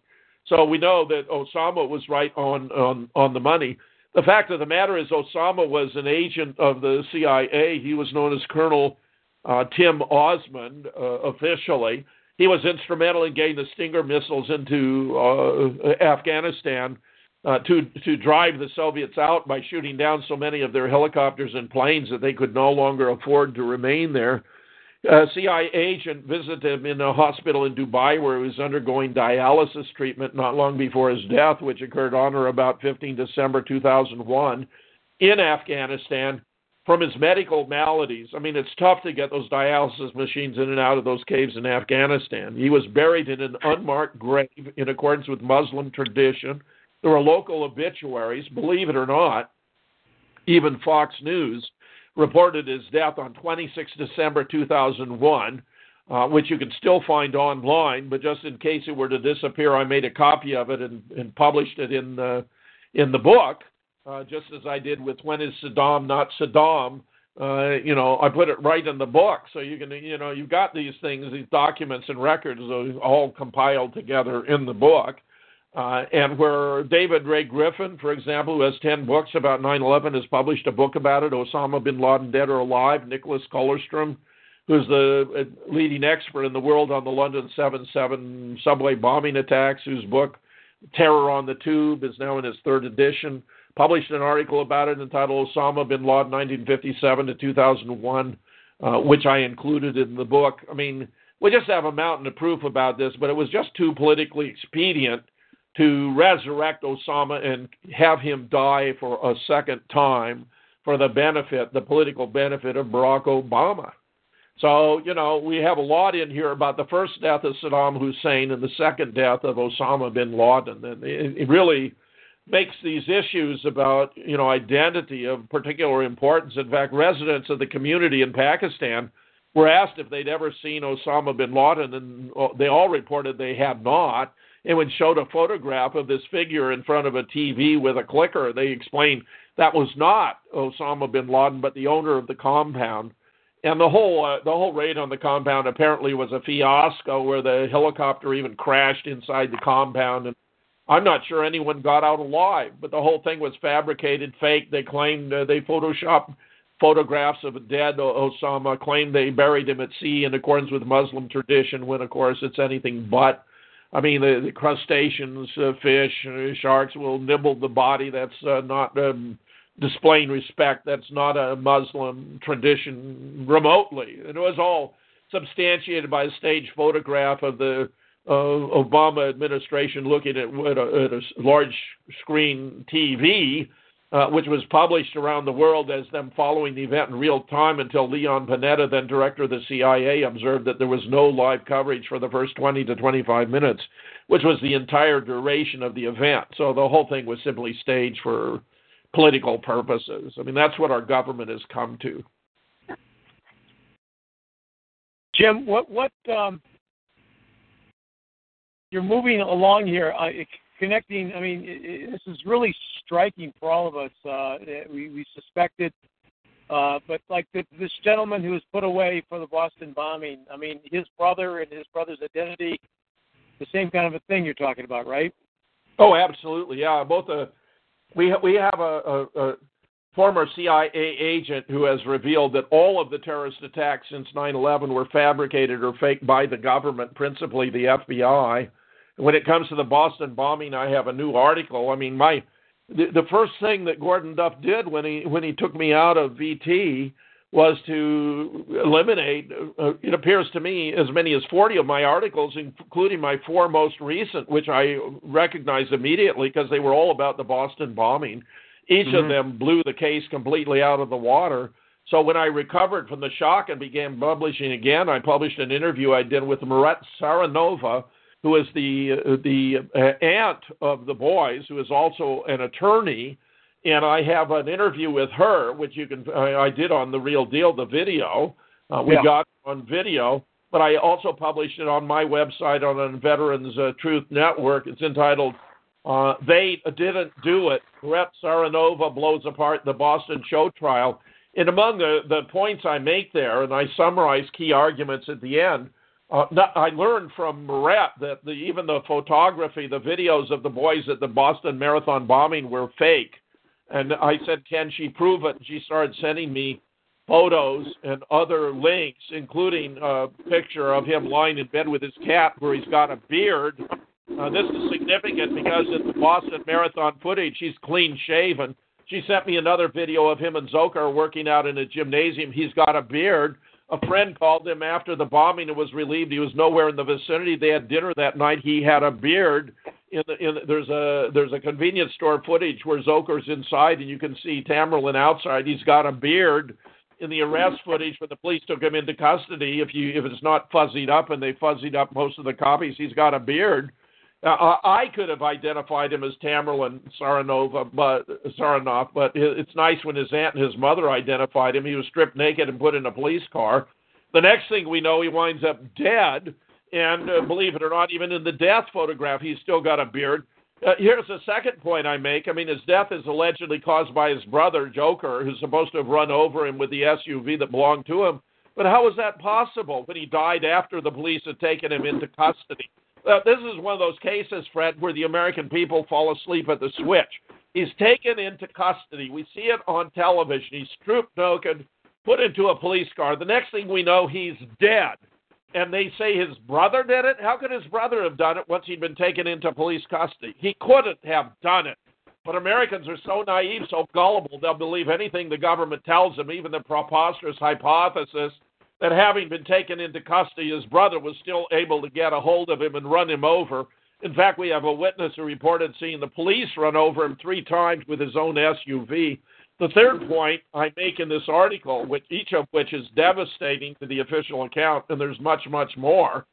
So we know that Osama was right on, on, on the money. The fact of the matter is, Osama was an agent of the CIA. He was known as Colonel uh, Tim Osman uh, officially. He was instrumental in getting the Stinger missiles into uh, Afghanistan uh, to to drive the Soviets out by shooting down so many of their helicopters and planes that they could no longer afford to remain there. Uh, a CIA agent visited him in a hospital in Dubai where he was undergoing dialysis treatment not long before his death, which occurred on or about 15 December 2001 in Afghanistan from his medical maladies. I mean, it's tough to get those dialysis machines in and out of those caves in Afghanistan. He was buried in an unmarked grave in accordance with Muslim tradition. There were local obituaries, believe it or not. Even Fox News reported his death on 26 December 2001, uh, which you can still find online. But just in case it were to disappear, I made a copy of it and, and published it in the in the book, uh, just as I did with When Is Saddam Not Saddam. Uh, you know, I put it right in the book, so you can, you know, you've got these things, these documents and records, all compiled together in the book. Uh, and where David Ray Griffin, for example, who has 10 books about 9 11, has published a book about it, Osama bin Laden Dead or Alive, Nicholas Kollerstrom, who's the uh, leading expert in the world on the London 7 7 subway bombing attacks, whose book, Terror on the Tube, is now in its third edition, published an article about it entitled Osama bin Laden 1957 to 2001, uh, which I included in the book. I mean, we just have a mountain of proof about this, but it was just too politically expedient to resurrect Osama and have him die for a second time for the benefit, the political benefit of Barack Obama. So, you know, we have a lot in here about the first death of Saddam Hussein and the second death of Osama bin Laden. And it really makes these issues about, you know, identity of particular importance. In fact, residents of the community in Pakistan were asked if they'd ever seen Osama bin Laden, and they all reported they had not and when showed a photograph of this figure in front of a TV with a clicker, they explained that was not Osama bin Laden, but the owner of the compound. And the whole uh, the whole raid on the compound apparently was a fiasco, where the helicopter even crashed inside the compound, and I'm not sure anyone got out alive. But the whole thing was fabricated, fake. They claimed uh, they photoshopped photographs of a dead Osama, claimed they buried him at sea in accordance with Muslim tradition, when of course it's anything but. I mean, the, the crustaceans, uh, fish, uh, sharks will nibble the body. That's uh, not um, displaying respect. That's not a Muslim tradition remotely. And it was all substantiated by a stage photograph of the Obama administration looking at, at, a, at a large screen TV uh, which was published around the world as them following the event in real time until Leon Panetta, then director of the CIA, observed that there was no live coverage for the first 20 to 25 minutes, which was the entire duration of the event. So the whole thing was simply staged for political purposes. I mean, that's what our government has come to. Jim, what what um, you're moving along here, uh, connecting. I mean, it, it, this is really striking for all of us. Uh, we, we suspected Uh, but like the, this gentleman who was put away for the Boston bombing, I mean, his brother and his brother's identity, the same kind of a thing you're talking about, right? Oh, absolutely. Yeah, both a we we have a, a, a former CIA agent who has revealed that all of the terrorist attacks since 9/11 were fabricated or faked by the government, principally the FBI. When it comes to the Boston bombing, I have a new article. I mean, my the, the first thing that Gordon Duff did when he when he took me out of VT was to eliminate. Uh, it appears to me as many as 40 of my articles, including my four most recent, which I recognized immediately because they were all about the Boston bombing. Each mm-hmm. of them blew the case completely out of the water. So when I recovered from the shock and began publishing again, I published an interview I did with Maret Tsarnaeva, who is the the uh, aunt of the boys, who is also an attorney, and I have an interview with her, which you can I, I did on the Real Deal, the video. Uh, we yeah. got on video, but I also published it on my website on a Veterans uh, Truth Network. It's entitled uh, "They Didn't Do It." Rep Tsarnaeva blows apart the Boston show trial. And among the, the points I make there, and I summarize key arguments at the end, uh, I learned from Maret that the, even the photography, the videos of the boys at the Boston Marathon bombing were fake. And I said, Can she prove it? And she started sending me photos and other links, including a picture of him lying in bed with his cat where he's got a beard. Uh, this is significant because in the Boston Marathon footage, he's clean shaven. She sent me another video of him and Dzhokhar working out in a gymnasium. He's got a beard. A friend called him after the bombing and was relieved he was nowhere in the vicinity. They had dinner that night. He had a beard. In the, in the, there's a there's a convenience store footage where Dzhokhar's inside and you can see Tamerlan outside. He's got a beard. In the arrest footage when the police took him into custody, if you if it's not fuzzied up and they fuzzied up most of the copies, he's got a beard. Uh, I could have identified him as Tamerlan Saronova, but but it's nice when his aunt and his mother identified him. He was stripped naked and put in a police car. The next thing we know, he winds up dead, and uh, believe it or not, even in the death photograph, he's still got a beard. Uh, here's the second point I make. I mean, his death is allegedly caused by his brother, Dzhokhar, who's supposed to have run over him with the SUV that belonged to him. But how is that possible when he died after the police had taken him into custody? Uh, this is one of those cases, Fred, where the American people fall asleep at the switch. He's taken into custody. We see it on television. He's stripped naked, put into a police car. The next thing we know, he's dead. And they say his brother did it. How could his brother have done it once he'd been taken into police custody? He couldn't have done it. But Americans are so naive, so gullible, they'll believe anything the government tells them, even the preposterous hypothesis that having been taken into custody, his brother was still able to get a hold of him and run him over. In fact, we have a witness who reported seeing the police run over him three times with his own SUV. The third point I make in this article, which each of which is devastating to the official account, and there's much, much more,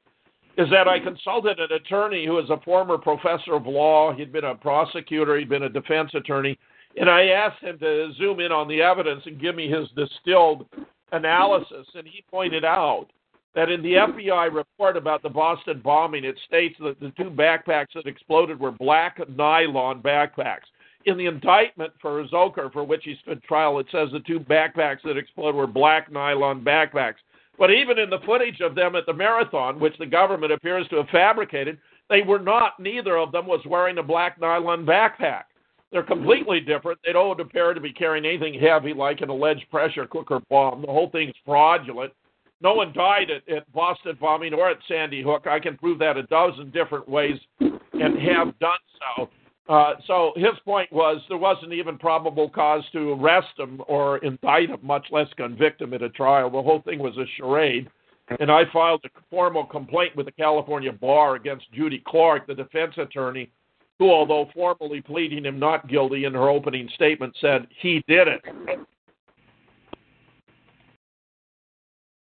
is that I consulted an attorney who is a former professor of law. He'd been a prosecutor, he'd been a defense attorney, and I asked him to zoom in on the evidence and give me his distilled analysis, and he pointed out that in the FBI report about the Boston bombing, it states that the two backpacks that exploded were black nylon backpacks. In the indictment for Dzhokhar, for which he stood trial, it says the two backpacks that exploded were black nylon backpacks. But even in the footage of them at the marathon, which the government appears to have fabricated, they were not. Neither of them was wearing a black nylon backpack. They're completely different. They don't appear to be carrying anything heavy like an alleged pressure cooker bomb. The whole thing's fraudulent. No one died at, at Boston bombing or at Sandy Hook. I can prove that a dozen different ways and have done so. Uh, so his point was there wasn't even probable cause to arrest him or indict him, much less convict him at a trial. The whole thing was a charade. And I filed a formal complaint with the California Bar against Judy Clarke, the defense attorney, who, although formally pleading him not guilty in her opening statement, said he did it.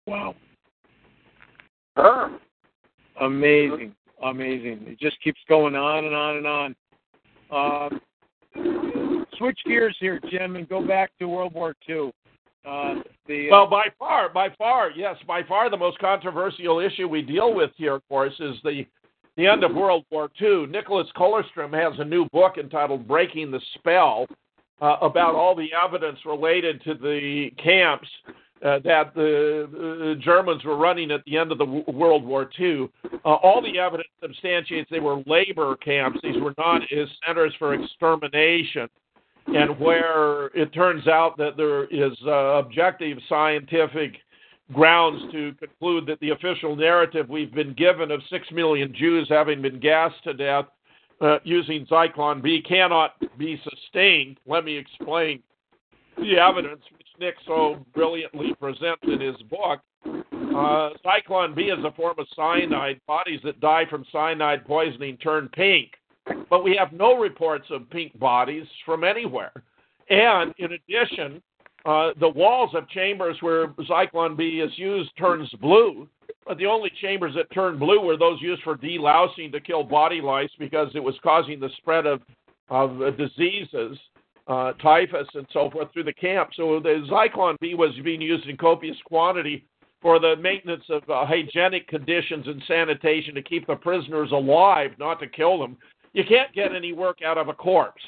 Wow. Her. Amazing. Amazing. It just keeps going on and on and on. Uh, switch gears here, Jim, and go back to World War II. Uh, the, uh, well, by far, by far, yes, by far the most controversial issue we deal with here, of course, is the the end of World War II, Nicholas Kollerstrom has a new book entitled Breaking the Spell. uh, about all the evidence related to the camps uh, that the, the, Germans were running at the end of the w- World War II. Uh, all the evidence substantiates they were labor camps. These were not centers for extermination. And where it turns out that there is uh, objective scientific grounds to conclude that the official narrative we've been given of six million Jews having been gassed to death uh, using Zyklon B cannot be sustained. Let me explain the evidence which Nick so brilliantly presents in his book. Uh, Zyklon B is a form of cyanide. Bodies that die from cyanide poisoning turn pink, but we have no reports of pink bodies from anywhere. And in addition, uh, the walls of chambers where Zyklon B is used turns blue, but the only chambers that turn blue were those used for delousing to kill body lice because it was causing the spread of, of diseases uh, typhus and so forth through the camp. So the Zyklon B was being used in copious quantity for the maintenance of uh, hygienic conditions and sanitation to keep the prisoners alive, not to kill them. You can't get any work out of a corpse.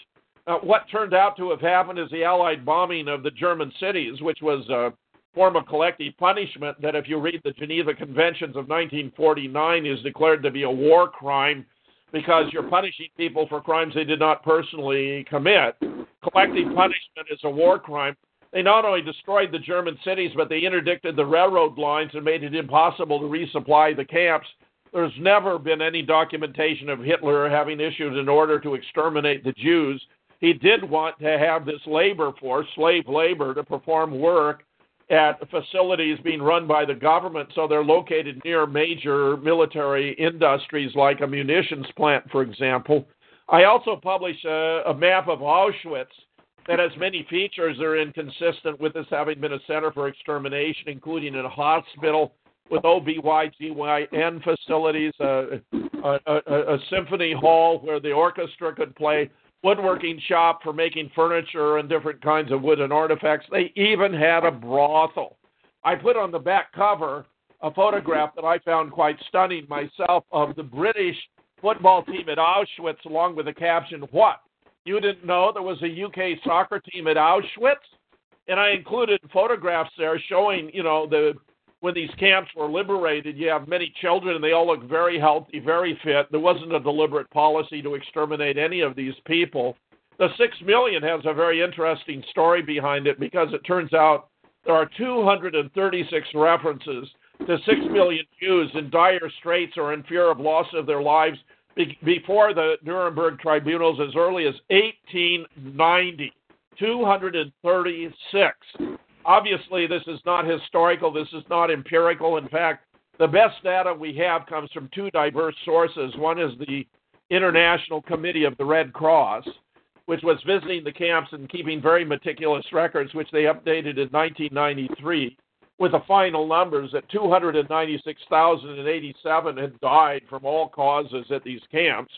Uh, what turned out to have happened is the Allied bombing of the German cities, which was a form of collective punishment that, if you read the Geneva Conventions of 1949, is declared to be a war crime because you're punishing people for crimes they did not personally commit. Collective punishment is a war crime. They not only destroyed the German cities, but they interdicted the railroad lines and made it impossible to resupply the camps. There's never been any documentation of Hitler having issued an order to exterminate the Jews. He did want to have this labor force, slave labor, to perform work at facilities being run by the government, so they're located near major military industries like a munitions plant, for example. I also published a, a map of Auschwitz that has many features that are inconsistent with this having been a center for extermination, including a hospital with OBGYN facilities, a, a, a, a symphony hall where the orchestra could play, woodworking shop for making furniture and different kinds of wooden artifacts. They even had a brothel. I put on the back cover a photograph that I found quite stunning myself of the British football team at Auschwitz, along with the caption, What? You didn't know there was a UK soccer team at Auschwitz? And I included photographs there showing, you know, the when these camps were liberated, you have many children, and they all look very healthy, very fit. There wasn't a deliberate policy to exterminate any of these people. The six million has a very interesting story behind it because it turns out there are 236 references to six million Jews in dire straits or in fear of loss of their lives be- before the Nuremberg tribunals as early as 1890. 236. Obviously, this is not historical, this is not empirical. In fact, the best data we have comes from two diverse sources. One is the International Committee of the Red Cross, which was visiting the camps and keeping very meticulous records, which they updated in 1993 with the final numbers that 296,087 had died from all causes at these camps.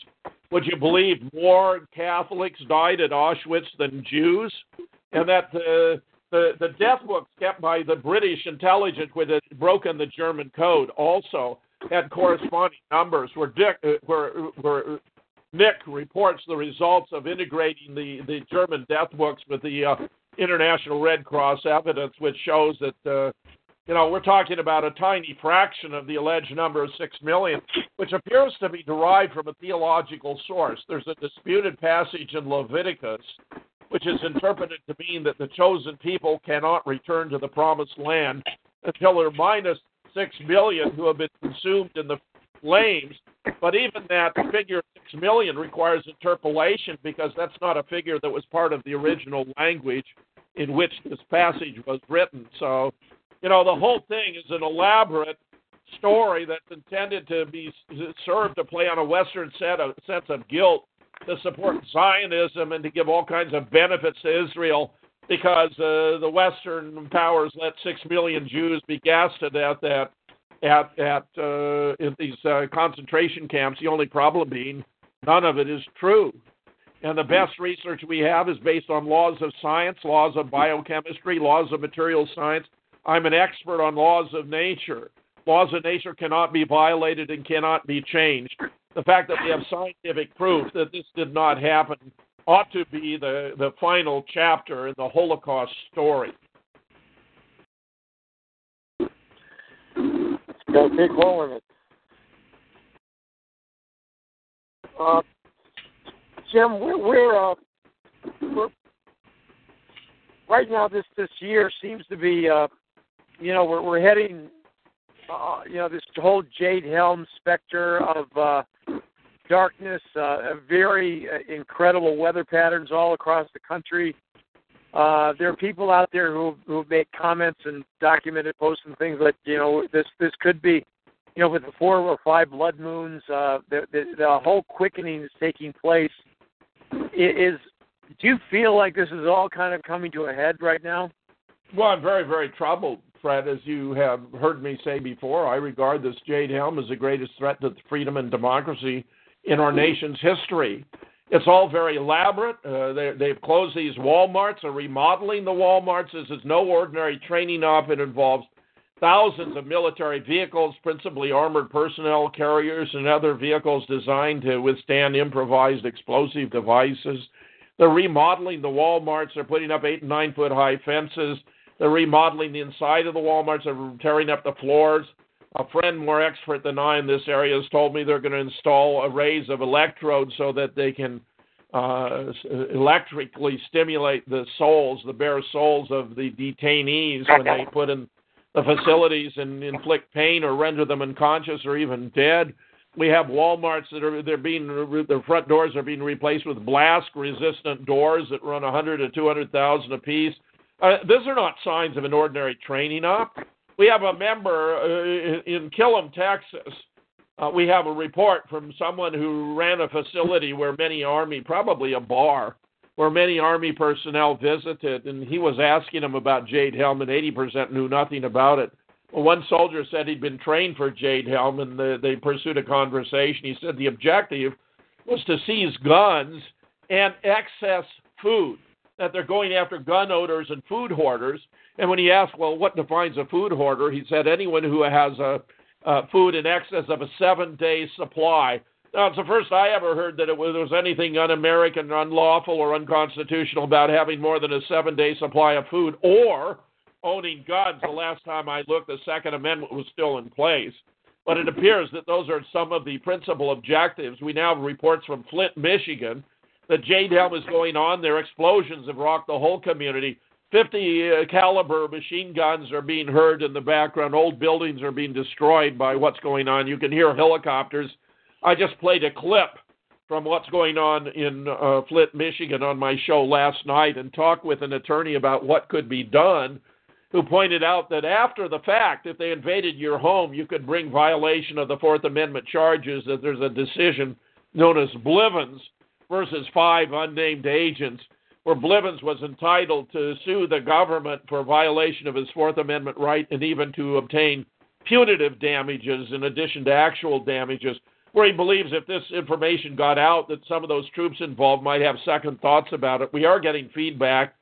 Would you believe more Catholics died at Auschwitz than Jews? And that the, the, the death books kept by the British intelligence, which had broken the German code, also had corresponding numbers where, Dick, uh, where, where Nick reports the results of integrating the, the German death books with the uh, International Red Cross evidence, which shows that uh, you know we're talking about a tiny fraction of the alleged number of six million, which appears to be derived from a theological source. There's a disputed passage in Leviticus which is interpreted to mean that the chosen people cannot return to the promised land until they're minus six million who have been consumed in the flames. But even that figure six million requires interpolation because that's not a figure that was part of the original language in which this passage was written. So, you know, the whole thing is an elaborate story that's intended to be served to play on a Western set of, sense of guilt to support Zionism and to give all kinds of benefits to Israel because uh, the Western powers let six million Jews be gassed to death at at at uh, in these uh, concentration camps. The only problem being none of it is true. And the best research we have is based on laws of science, laws of biochemistry, laws of material science. I'm an expert on laws of nature. Laws of nature cannot be violated and cannot be changed. The fact that we have scientific proof that this did not happen ought to be the, the final chapter in the Holocaust story. Got a big hole in it. Uh, Jim, we're, we're, uh, we're right now. This this year seems to be, uh, you know, we're we're heading, uh, you know, this whole Jade Helm specter of uh, darkness, uh, very uh, incredible weather patterns all across the country. Uh, there are people out there who who make comments and documented posts and things like you know this this could be you know with the four or five blood moons uh, the, the the whole quickening is taking place. Is do you feel like this is all kind of coming to a head right now? Well, I'm very very troubled, Fred. As you have heard me say before, I regard this Jade Helm as the greatest threat to freedom and democracy in our nation's history. It's all very elaborate. Uh, they, they've closed these Walmarts, are remodeling the Walmarts. This is no ordinary training op. It involves thousands of military vehicles, principally armored personnel carriers and other vehicles designed to withstand improvised explosive devices. They're remodeling the Walmarts. They're putting up eight and nine foot high fences. They're remodeling the inside of the Walmarts. They're tearing up the floors. A friend more expert than I in this area has told me they're going to install arrays of electrodes so that they can uh, electrically stimulate the souls, the bare souls of the detainees when they put in the facilities and inflict pain or render them unconscious or even dead. We have WalMarts that are they're being their front doors are being replaced with blast-resistant doors that run 100 to 200,000 apiece. Uh, these are not signs of an ordinary training op. We have a member uh, in Killeen, Texas. Uh, we have a report from someone who ran a facility where many Army, probably a bar, where many Army personnel visited, and he was asking them about Jade Helm, and 80% knew nothing about it. Well, one soldier said he'd been trained for Jade Helm, and the, they pursued a conversation. He said the objective was to seize guns and excess food, that they're going after gun owners and food hoarders, and when he asked, well, what defines a food hoarder, he said anyone who has a, food in excess of a seven day supply. Now, it's the first I ever heard that it was, there was anything un American, unlawful, or unconstitutional about having more than a seven day supply of food or owning guns. The last time I looked, the Second Amendment was still in place. But it appears that those are some of the principal objectives. We now have reports from Flint, Michigan, that Jade Helm is going on there. Explosions have rocked the whole community. 50 uh, caliber machine guns are being heard in the background. Old buildings are being destroyed by what's going on. You can hear helicopters. I just played a clip from what's going on in uh, Flint, Michigan on my show last night and talked with an attorney about what could be done who pointed out that after the fact, if they invaded your home, you could bring violation of the Fourth Amendment charges, that there's a decision known as Bivens versus five unnamed agents where Bivens was entitled to sue the government for violation of his Fourth Amendment right and even to obtain punitive damages in addition to actual damages, where he believes if this information got out that some of those troops involved might have second thoughts about it. We are getting feedback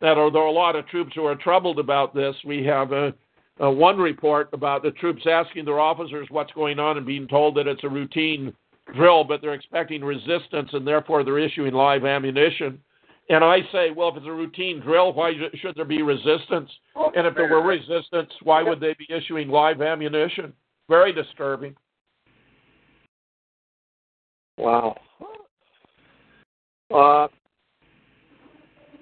that although a lot of troops who are troubled about this, we have a, a one report about the troops asking their officers what's going on and being told that it's a routine drill, but they're expecting resistance and therefore they're issuing live ammunition. And I say, well, if it's a routine drill, why should there be resistance? And if there were resistance, why would they be issuing live ammunition? Very disturbing. Wow. Uh,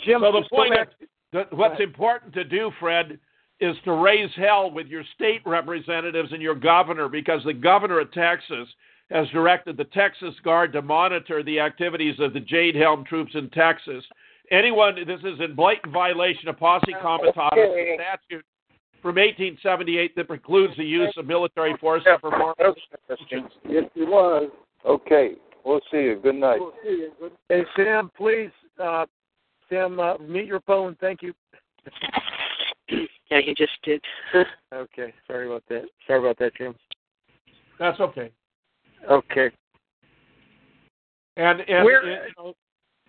Jim, so the point is, what's important to do, Fred, is to raise hell with your state representatives and your governor because the governor of Texas has directed the Texas Guard to monitor the activities of the Jade Helm troops in Texas. Anyone, this is in blatant violation of posse comitatus okay. statute from 1878 that precludes the use of military force to perform. Yes, it was. Okay, we'll see you. Good night. We'll see you. Hey, Sam, please, uh, Sam, uh, meet your phone. Thank you. Yeah, you just did. okay, sorry about that. Sorry about that, Jim. That's okay. Okay. And and Where, you know,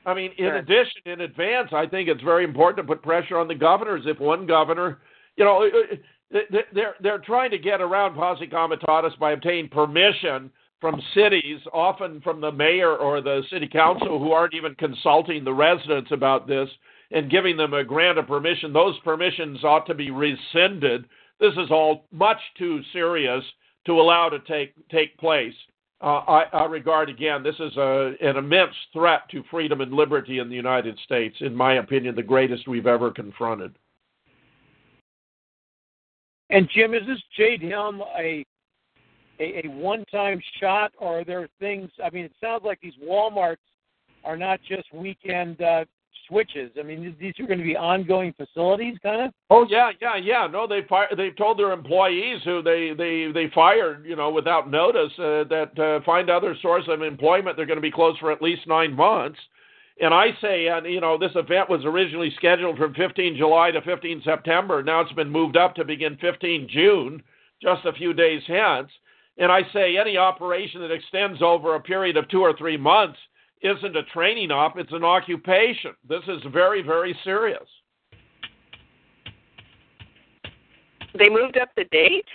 I mean, in addition, in advance, I think it's very important to put pressure on the governors. If one governor, you know, uh, uh, they're they're trying to get around posse comitatus by obtaining permission from cities, often from the mayor or the city council, who aren't even consulting the residents about this and giving them a grant of permission. Those permissions ought to be rescinded. This is all much too serious to allow to take take place. Uh, I, I, regard again this is a, an immense threat to freedom and liberty in the United States. In my opinion, the greatest we've ever confronted. And Jim, is this Jade Helm a a, a one-time shot, or are there things? I mean, it sounds like these WalMarts are not just weekend uh, switches. I mean, these are going to be ongoing facilities, kind of. Oh yeah, yeah, yeah. No, they fire. They've told their employees who they they they fired, you know, without notice, uh, that uh, find other source of employment. They're going to be closed for at least nine months. And I say, and you know, this event was originally scheduled from 15 July to 15 September. Now it's been moved up to begin 15 June, just a few days hence. And I say, any operation that extends over a period of two or three months isn't a training op, it's an occupation. This is very, very serious. They moved up the date?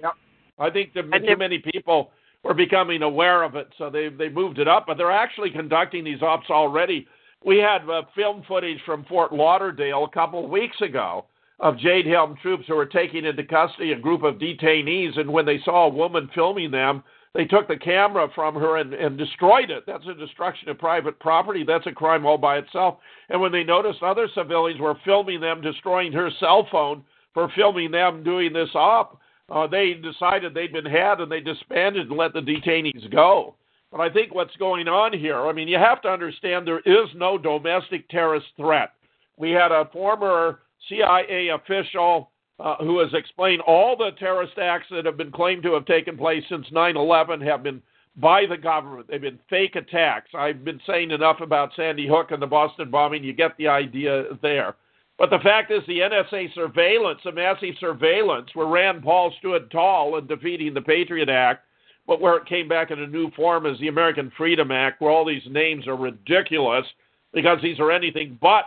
Yep. I think that too many people were becoming aware of it, so they they moved it up. But they're actually conducting these ops already. We had uh, film footage from Fort Lauderdale a couple of weeks ago of Jade Helm troops who were taking into custody a group of detainees, and when they saw a woman filming them, they took the camera from her and, and destroyed it. That's a destruction of private property. That's a crime all by itself. And when they noticed other civilians were filming them destroying her cell phone for filming them doing this op, uh, they decided they'd been had and they disbanded and let the detainees go. But I think what's going on here, I mean, you have to understand there is no domestic terrorist threat. We had a former CIA official uh, who has explained all the terrorist acts that have been claimed to have taken place since 9 11 have been by the government. They've been fake attacks. I've been saying enough about Sandy Hook and the Boston bombing. You get the idea there. But the fact is, the NSA surveillance, the massive surveillance, where Rand Paul stood tall in defeating the Patriot Act, but where it came back in a new form as the American Freedom Act, where all these names are ridiculous because these are anything but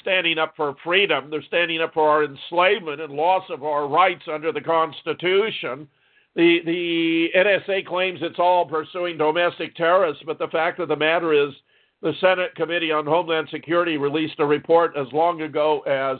standing up for freedom. They're standing up for our enslavement and loss of our rights under the Constitution. The the NSA claims it's all pursuing domestic terrorists, but the fact of the matter is, the Senate Committee on Homeland Security released a report as long ago as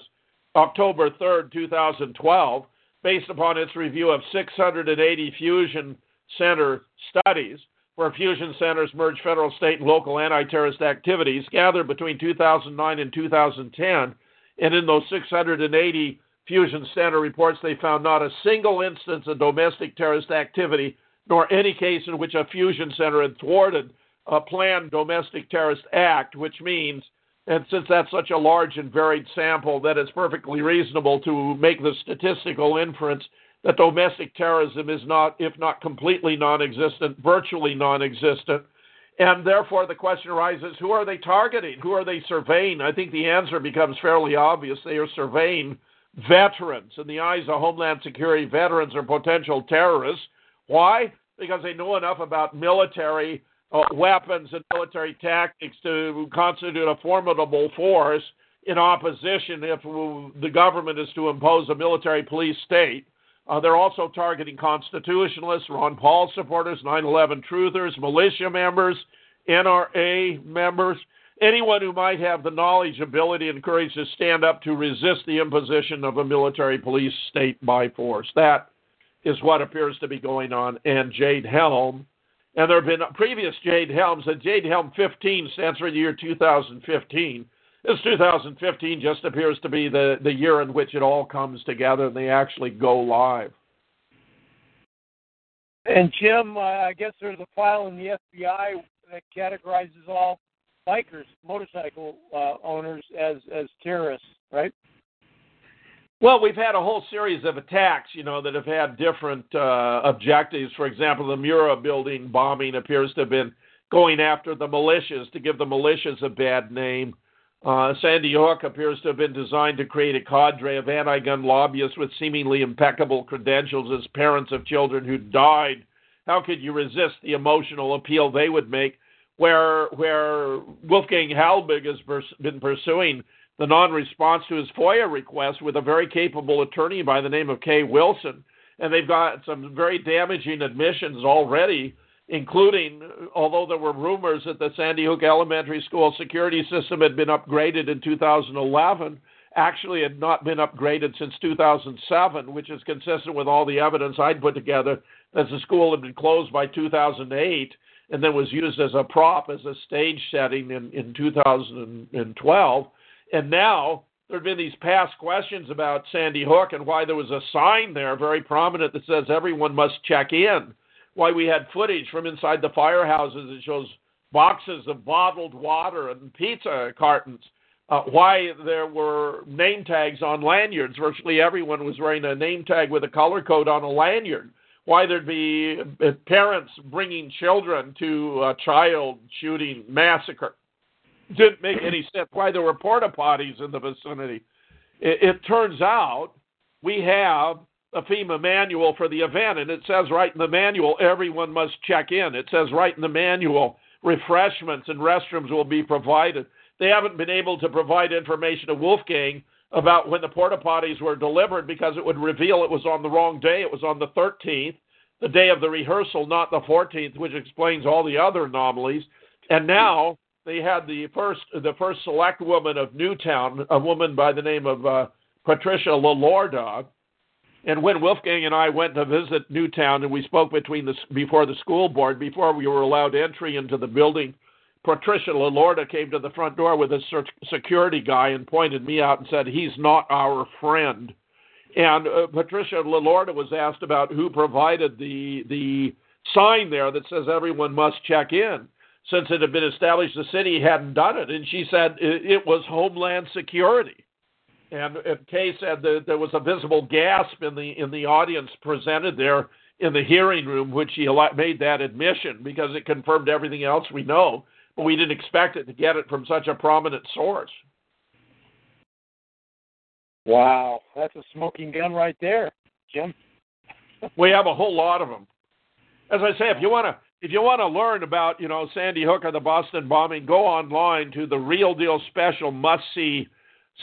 October 3rd, 2012, based upon its review of 680 fusion center studies where fusion centers merge federal, state, and local anti terrorist activities gathered between 2009 and 2010. And in those 680 fusion center reports, they found not a single instance of domestic terrorist activity, nor any case in which a fusion center had thwarted a planned domestic terrorist act, which means, and since that's such a large and varied sample, that it's perfectly reasonable to make the statistical inference that domestic terrorism is not, if not completely non existent, virtually non existent. And therefore, the question arises who are they targeting? Who are they surveying? I think the answer becomes fairly obvious. They are surveying veterans. In the eyes of Homeland Security, veterans are potential terrorists. Why? Because they know enough about military uh, weapons and military tactics to constitute a formidable force in opposition if the government is to impose a military police state. Uh, they're also targeting constitutionalists, Ron Paul supporters, 9 11 truthers, militia members, NRA members, anyone who might have the knowledge, ability, and courage to stand up to resist the imposition of a military police state by force. That is what appears to be going on. And Jade Helm, and there have been previous Jade Helms, and Jade Helm 15 stands for the year 2015 this 2015 just appears to be the, the year in which it all comes together and they actually go live. And Jim, uh, I guess there's a file in the FBI that categorizes all bikers, motorcycle uh, owners as as terrorists, right? Well, we've had a whole series of attacks, you know, that have had different uh, objectives. For example, the Murrah building bombing appears to have been going after the militias to give the militias a bad name. Uh, Sandy Hook appears to have been designed to create a cadre of anti gun lobbyists with seemingly impeccable credentials as parents of children who died. How could you resist the emotional appeal they would make? Where, where Wolfgang Halbig has pers- been pursuing the non response to his FOIA request with a very capable attorney by the name of Kay Wilson. And they've got some very damaging admissions already including, although there were rumors that the Sandy Hook Elementary School security system had been upgraded in 2011, actually had not been upgraded since 2007, which is consistent with all the evidence I'd put together that the school had been closed by 2008 and then was used as a prop, as a stage setting in, in 2012. And now there have been these past questions about Sandy Hook and why there was a sign there very prominent that says everyone must check in. Why we had footage from inside the firehouses that shows boxes of bottled water and pizza cartons. Uh, why there were name tags on lanyards. Virtually everyone was wearing a name tag with a color code on a lanyard. Why there'd be parents bringing children to a child shooting massacre didn't make any sense why there were porta potties in the vicinity. It, it turns out we have a FEMA manual for the event, and it says right in the manual everyone must check in. It says right in the manual refreshments and restrooms will be provided. They haven't been able to provide information to Wolfgang about when the porta potties were delivered because it would reveal it was on the wrong day. It was on the 13th, the day of the rehearsal, not the 14th, which explains all the other anomalies. And now they had the first the first select woman of Newtown, a woman by the name of uh, Patricia Llodra. And when Wolfgang and I went to visit Newtown, and we spoke between the before the school board, before we were allowed entry into the building, Patricia Llodra came to the front door with a security guy and pointed me out and said, "He's not our friend." And uh, Patricia Llodra was asked about who provided the the sign there that says everyone must check in since it had been established the city hadn't done it. And she said it, was Homeland Security. And, Kay said that there was a visible gasp in the in the audience presented there in the hearing room, which she made that admission because it confirmed everything else we know, but we didn't expect it to get it from such a prominent source. Wow, that's a smoking gun right there, Jim. we have a whole lot of them. As I say, if you want to if you want to learn about, you know, Sandy Hook or the Boston bombing, go online to the Real Deal Special Must See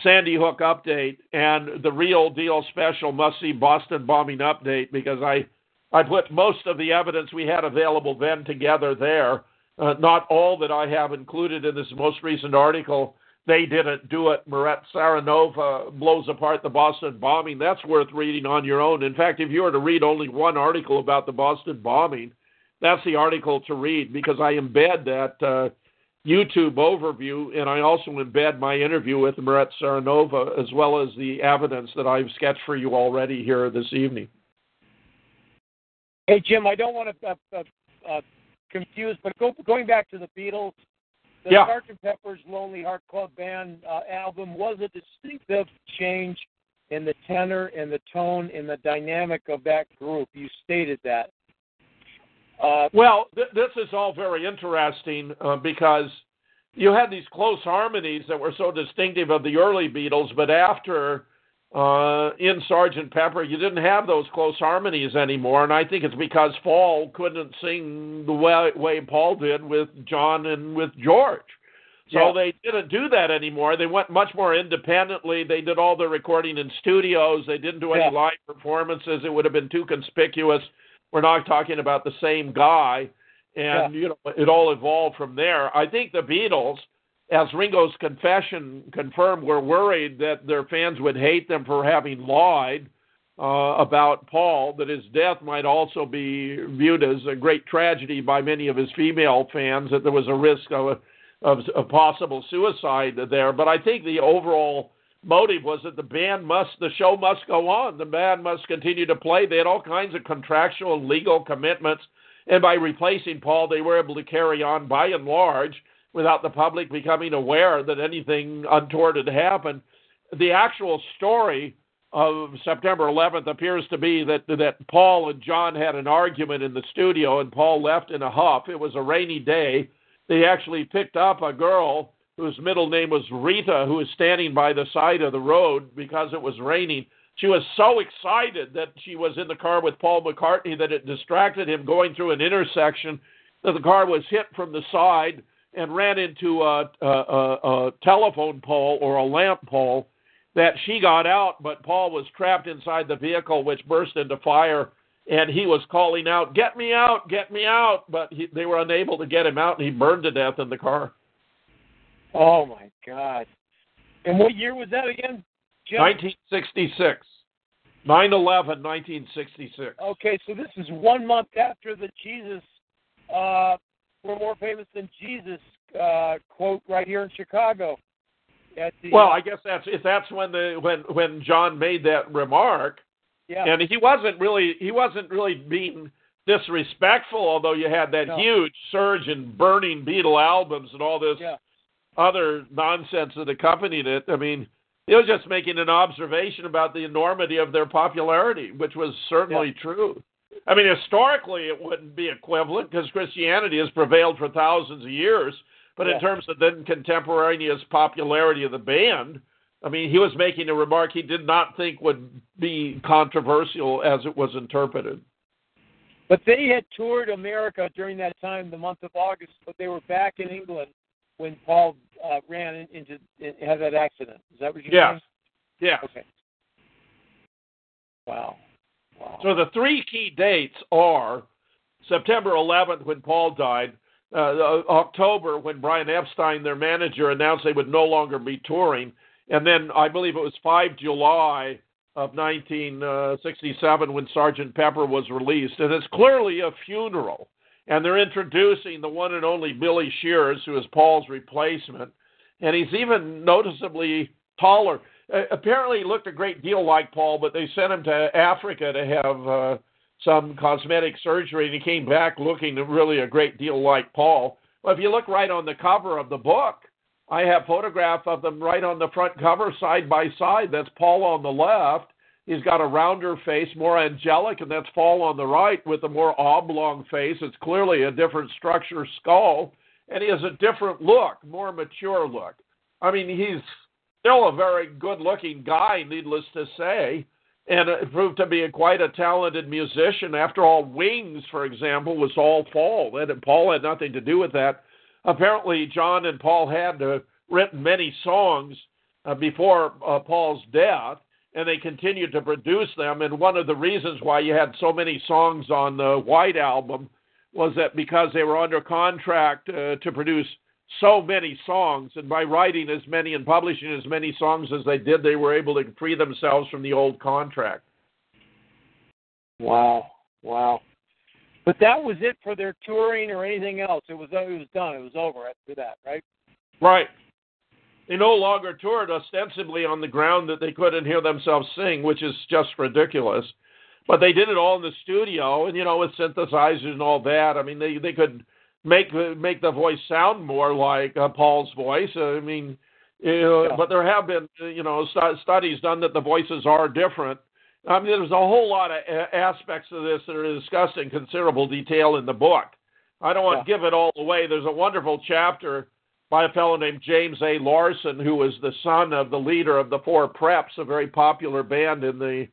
Sandy Hook update and the Real Deal Special Must See Boston bombing update because I I put most of the evidence we had available then together there. Uh, not all that I have included in this most recent article. They didn't do it. Maret Tsarnaeva blows apart the Boston bombing. That's worth reading on your own. In fact, if you were to read only one article about the Boston bombing, that's the article to read because I embed that uh, YouTube overview and I also embed my interview with Maret Tsarnaeva as well as the evidence that I've sketched for you already here this evening. Hey, Jim, I don't want to uh, uh, uh, confuse, but go, going back to the Beatles, the yeah. Sgt. Pepper's Lonely Heart Club Band uh, album was a distinctive change in the tenor and the tone and the dynamic of that group. You stated that. Uh, well, th- this is all very interesting uh, because you had these close harmonies that were so distinctive of the early Beatles, but after uh, in Sergeant Pepper, you didn't have those close harmonies anymore, and I think it's because Paul couldn't sing the way, way Paul did with John and with George. So yeah. they didn't do that anymore. They went much more independently. They did all their recording in studios. They didn't do any yeah. live performances. It would have been too conspicuous we're not talking about the same guy, and yeah. you know it all evolved from there. I think the Beatles, as Ringo's confession confirmed, were worried that their fans would hate them for having lied uh, about Paul. That his death might also be viewed as a great tragedy by many of his female fans. That there was a risk of a, of a possible suicide there. But I think the overall motive was that the band must, the show must go on. The band must continue to play. They had all kinds of contractual legal commitments. And by replacing Paul, they were able to carry on by and large without the public becoming aware that anything untoward had happened. The actual story of September 11th appears to be that that Paul and John had an argument in the studio, and Paul left in a huff. It was a rainy day. They actually picked up a girl whose middle name was Rita, who was standing by the side of the road because it was raining. She was so excited that she was in the car with Paul McCartney that it distracted him going through an intersection. That the car was hit from the side and ran into a, a, a, a telephone pole or a lamp pole. That she got out, but Paul was trapped inside the vehicle, which burst into fire and he was calling out, "Get me out! Get me out!" But he, they were unable to get him out, and he burned to death in the car. Oh my God! And what year was that again? Jim? 1966. 9/11, 1966. Okay, so this is one month after the Jesus, uh, we're more famous than Jesus uh, quote right here in Chicago. At the, Well, I guess that's if that's when the when when John made that remark, yeah, and he wasn't really he wasn't really being disrespectful, although you had that No. huge surge in burning Beatle albums and all this yeah, other nonsense that accompanied it. I mean, he was just making an observation about the enormity of their popularity, which was certainly true. I mean, historically, it wouldn't be equivalent because Christianity has prevailed for thousands of years. But Yeah. in terms of then contemporaneous popularity of the band, I mean, he was making a remark he did not think would be controversial as it was interpreted. but they had toured America during that time, the month of August, but they were back in England when Paul uh, ran into had that accident. Is that what you're Yes. saying? Yeah. Okay. Wow. Wow. So the three key dates are September 11th when Paul died, uh, October when Brian Epstein, their manager, announced they would no longer be touring, and then I believe it was 5 July of 1967 when Sergeant Pepper was released, and it's clearly a funeral. And they're introducing the one and only Billy Shears, who is Paul's replacement, and he's even noticeably taller. Uh, apparently, he looked a great deal like Paul, but they sent him to Africa to have uh, some cosmetic surgery, and he came back looking really a great deal like Paul. Well, if you look right on the cover of the book, I have photograph of them right on the front cover, side by side. That's Paul on the left. He's got a rounder face, more angelic, and that's Paul on the right with a more oblong face. It's clearly a different structure skull, and he has a different look, more mature look. I mean, he's still a very good-looking guy, needless to say, and it proved to be a, quite a talented musician. After all, Wings, for example, was all Paul, and Paul had nothing to do with that. Apparently, John and Paul had uh, written many songs uh, before uh, Paul's death, and they continued to produce them. And one of the reasons why you had so many songs on the White Album was that because they were under contract uh, to produce so many songs, and by writing as many and publishing as many songs as they did, they were able to free themselves from the old contract. Wow. Wow. But that was it for their touring or anything else. It was it was done. It was over after that, right? Right. They no longer toured ostensibly on the ground that they couldn't hear themselves sing, which is just ridiculous. But they did it all in the studio, and you know, with synthesizers and all that. I mean, they they could make make the voice sound more like uh, Paul's voice. Uh, I mean, you know, Yeah. but there have been uh, you know stu- studies done that the voices are different. I mean, there's a whole lot of a- aspects of this that are discussed in considerable detail in the book. I don't want to give it all away. There's a wonderful chapter by a fellow named James A. Larson, who was the son of the leader of the Four Preps, a very popular band in the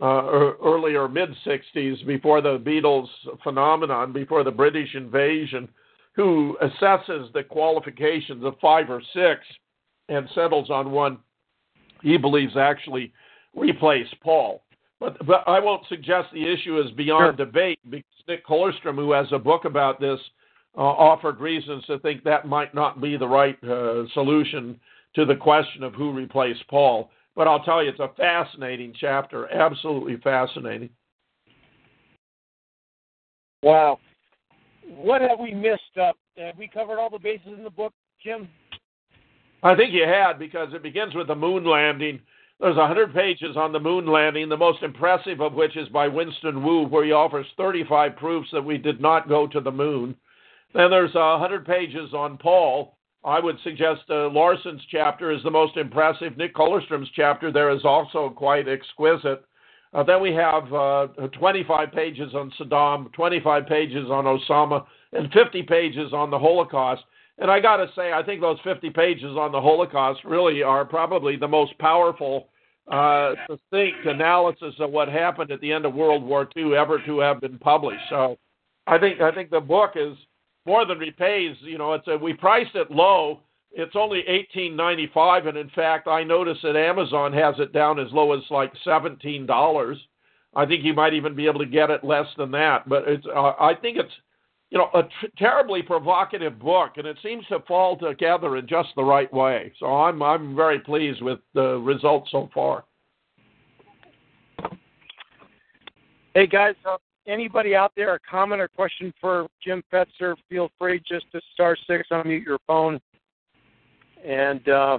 uh, earlier mid 60s, before the Beatles phenomenon, before the British invasion, who assesses the qualifications of five or six and settles on one he believes actually replaced Paul. But, but I won't suggest the issue is beyond debate because Nick Kollerstrom, who has a book about this, uh, offered reasons to think that might not be the right uh, solution to the question of who replaced Paul. But I'll tell you, it's a fascinating chapter, absolutely fascinating. Wow. What have we missed? Uh, have we covered all the bases in the book, Jim? I think you had because it begins with the moon landing. There's 100 pages on the moon landing, the most impressive of which is by Winston Wu, where he offers 35 proofs that we did not go to the moon. Then there's uh, 100 pages on Paul. I would suggest uh, Larson's chapter is the most impressive. Nick Kollerstrom's chapter there is also quite exquisite. Uh, then we have uh, 25 pages on Saddam, 25 pages on Osama, and 50 pages on the Holocaust. And I got to say, I think those 50 pages on the Holocaust really are probably the most powerful, uh, succinct analysis of what happened at the end of World War II ever to have been published. So, I think I think the book is more than repays. You know, it's a, we priced it low. It's only 18.95, and in fact, I notice that Amazon has it down as low as like $17. I think you might even be able to get it less than that. But it's uh, I think it's you know a terribly provocative book, and it seems to fall together in just the right way. So I'm I'm very pleased with the results so far. Hey guys, uh, anybody out there a comment or question for Jim Fetzer? Feel free just to star six, unmute your phone, and uh,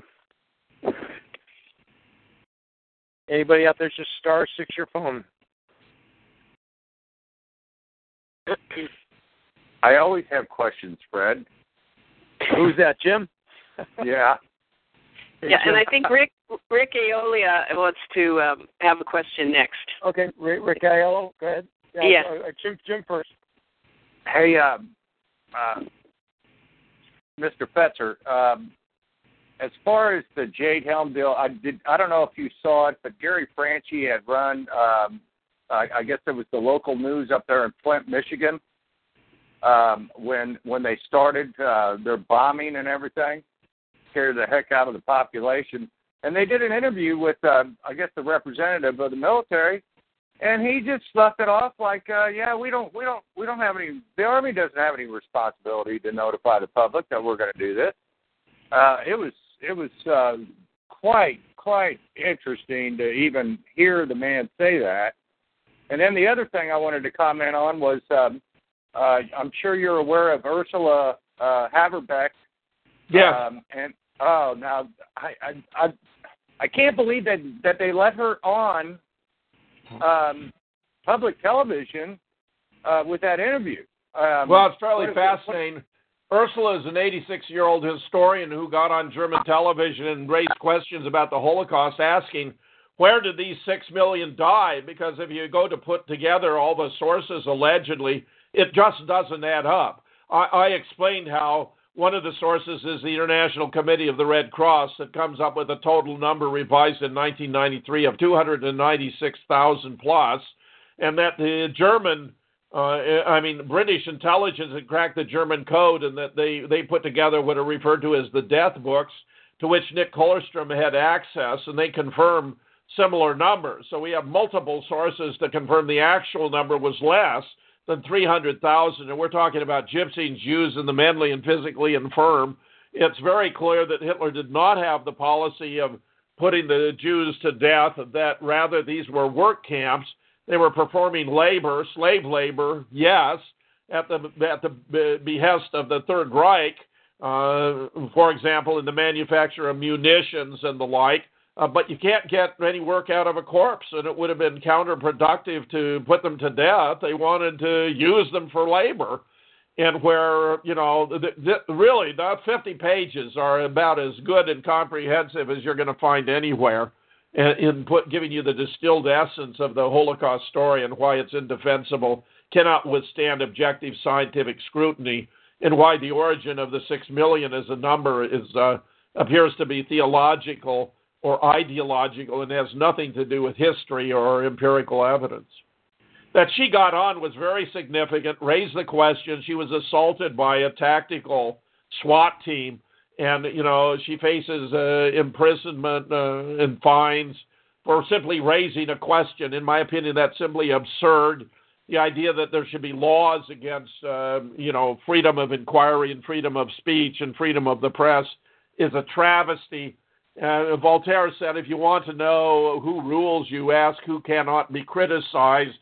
anybody out there just star six your phone. I always have questions, Fred. Who's that, Jim? yeah. Yeah, and I think Rick Rick Aiello wants to um, have a question next. Okay, Rick, Rick Aiello, go ahead. Yeah. uh, Jim, Jim first. Hey, um, uh, Mr. Fetzer, um, as far as the Jade Helm deal, I did. I don't know if you saw it, but Gary Franchi had run. Um, I, I guess it was the local news up there in Flint, Michigan, um, when when they started uh, their bombing and everything, scared the heck out of the population. And they did an interview with, uh, I guess, the representative of the military, and he just left it off like, uh, yeah, we don't, we don't, we don't have any. The army doesn't have any responsibility to notify the public that we're going to do this. Uh, it was, it was uh, quite, quite interesting to even hear the man say that. And then the other thing I wanted to comment on was, um, uh, I'm sure you're aware of Ursula uh, Haverbeck. Yeah. Um, and oh, now I, I, I, I can't believe that that they let her on um, public television uh, with that interview. Um, Well, it's fairly fascinating. Ursula is an 86 year old historian who got on German television and raised questions about the Holocaust, asking, where did these six million die? Because if you go to put together all the sources allegedly, it just doesn't add up. I, I explained how one of the sources is the International Committee of the Red Cross that comes up with a total number revised in 1993 of 296,000 plus, and that the German uh, I mean, British intelligence had cracked the German code, and that they they put together what are referred to as the death books, to which Nick Kollerstrom had access, and they confirm similar numbers. So we have multiple sources to confirm the actual number was less than 300,000, and we're talking about gypsies, Jews, and the mentally and physically infirm. It's very clear that Hitler did not have the policy of putting the Jews to death, that rather these were work camps they were performing labor, slave labor, yes, at the at the behest of the Third Reich. Uh, for example, in the manufacture of munitions and the like. Uh, but you can't get any work out of a corpse, and it would have been counterproductive to put them to death. They wanted to use them for labor, and where you know, really, the 50 pages are about as good and comprehensive as you're going to find anywhere in put, giving you the distilled essence of the Holocaust story and why it's indefensible, cannot withstand objective scientific scrutiny, and why the origin of the six million as a number is uh, appears to be theological or ideological and has nothing to do with history or empirical evidence. That she got on was very significant. Raised the question. She was assaulted by a tactical SWAT team and you know she faces uh, imprisonment uh, and fines for simply raising a question. In my opinion, that's simply absurd. The idea that there should be laws against uh, you know freedom of inquiry and freedom of speech and freedom of the press is a travesty. Uh, Voltaire said, if you want to know who rules, you ask who cannot be criticized.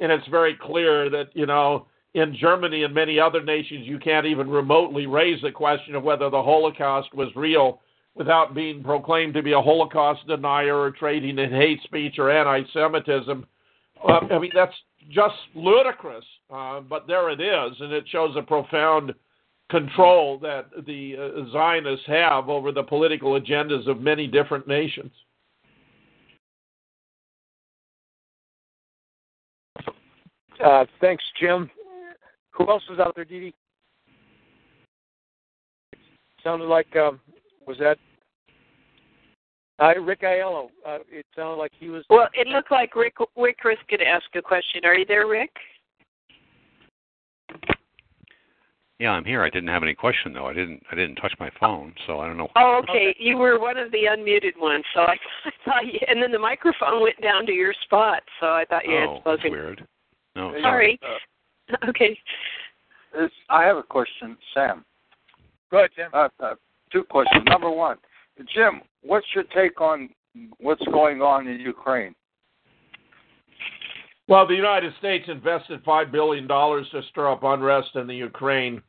And it's very clear that, you know, in Germany and many other nations, you can't even remotely raise the question of whether the Holocaust was real without being proclaimed to be a Holocaust denier or trading in hate speech or anti Semitism. Uh, I mean, that's just ludicrous, uh, but there it is, and it shows a profound control that the uh, Zionists have over the political agendas of many different nations. Uh, thanks, Jim. Who else was out there, Dee Dee? Sounded like um, was that uh, Rick Aiello? Uh, it sounded like he was. Well, it looked like Rick Rick Chris could ask a question. Are you there, Rick? Yeah, I'm here. I didn't have any question though. I didn't. I didn't touch my phone, so I don't know. Oh, okay. You were one of the unmuted ones, so I, I thought you. And then the microphone went down to your spot, so I thought you oh, had spoken. weird. No, sorry. Uh, okay. This, I have a question, Sam. Go ahead, Jim. Uh, uh, two questions. Number one, Jim, what's your take on what's going on in Ukraine? Well, the United States invested $5 billion to stir up unrest in the Ukraine.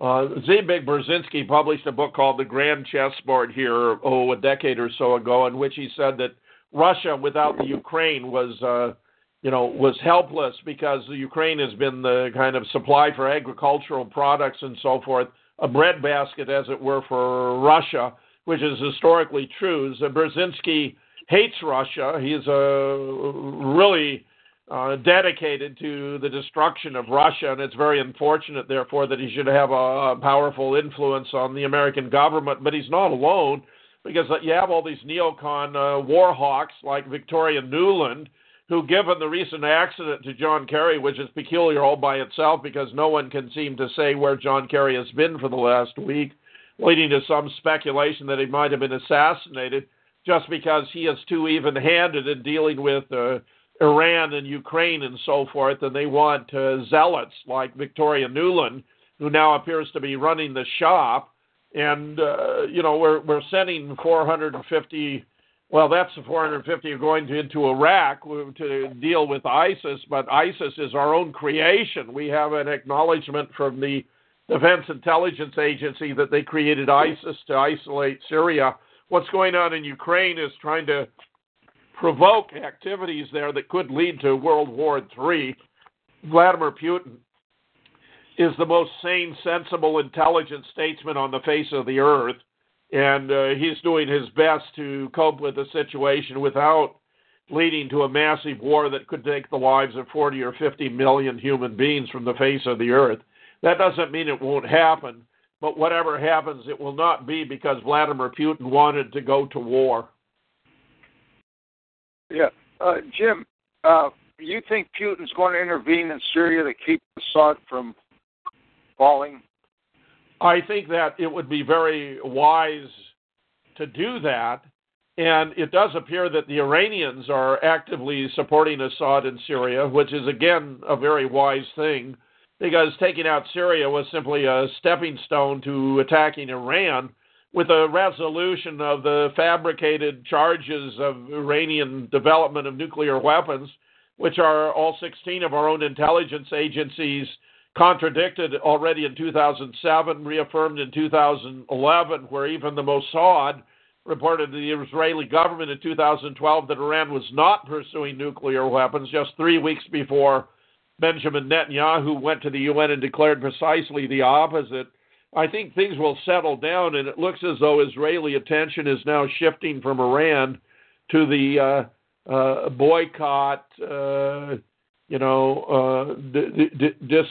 Uh, Zbig Brzezinski published a book called The Grand Chessboard here, oh, a decade or so ago, in which he said that Russia without the Ukraine was, uh, you know, was helpless because the Ukraine has been the kind of supply for agricultural products and so forth, a breadbasket, as it were, for Russia, which is historically true. Brzezinski hates Russia. He's a really uh, dedicated to the destruction of Russia, and it's very unfortunate, therefore, that he should have a, a powerful influence on the American government. But he's not alone, because you have all these neocon uh, war hawks like Victoria Nuland, who, given the recent accident to John Kerry, which is peculiar all by itself, because no one can seem to say where John Kerry has been for the last week, leading to some speculation that he might have been assassinated just because he is too even-handed in dealing with. Uh, Iran and Ukraine and so forth, and they want uh, zealots like Victoria Nuland, who now appears to be running the shop. And uh, you know, we're we're sending 450. Well, that's the 450 are going to, into Iraq to deal with ISIS, but ISIS is our own creation. We have an acknowledgement from the Defense Intelligence Agency that they created ISIS to isolate Syria. What's going on in Ukraine is trying to provoke activities there that could lead to World War III. Vladimir Putin is the most sane, sensible, intelligent statesman on the face of the earth, and uh, he's doing his best to cope with the situation without leading to a massive war that could take the lives of 40 or 50 million human beings from the face of the earth. That doesn't mean it won't happen, but whatever happens, it will not be because Vladimir Putin wanted to go to war. Yeah, uh, Jim, uh, you think Putin's going to intervene in Syria to keep Assad from falling? I think that it would be very wise to do that. And it does appear that the Iranians are actively supporting Assad in Syria, which is, again, a very wise thing, because taking out Syria was simply a stepping stone to attacking Iran with a resolution of the fabricated charges of Iranian development of nuclear weapons, which are all 16 of our own intelligence agencies contradicted already in 2007, reaffirmed in 2011, where even the Mossad reported to the Israeli government in 2012 that Iran was not pursuing nuclear weapons just three weeks before Benjamin Netanyahu went to the UN and declared precisely the opposite. I think things will settle down, and it looks as though Israeli attention is now shifting from Iran to the uh, uh, boycott, uh, you know, uh, d- d- dis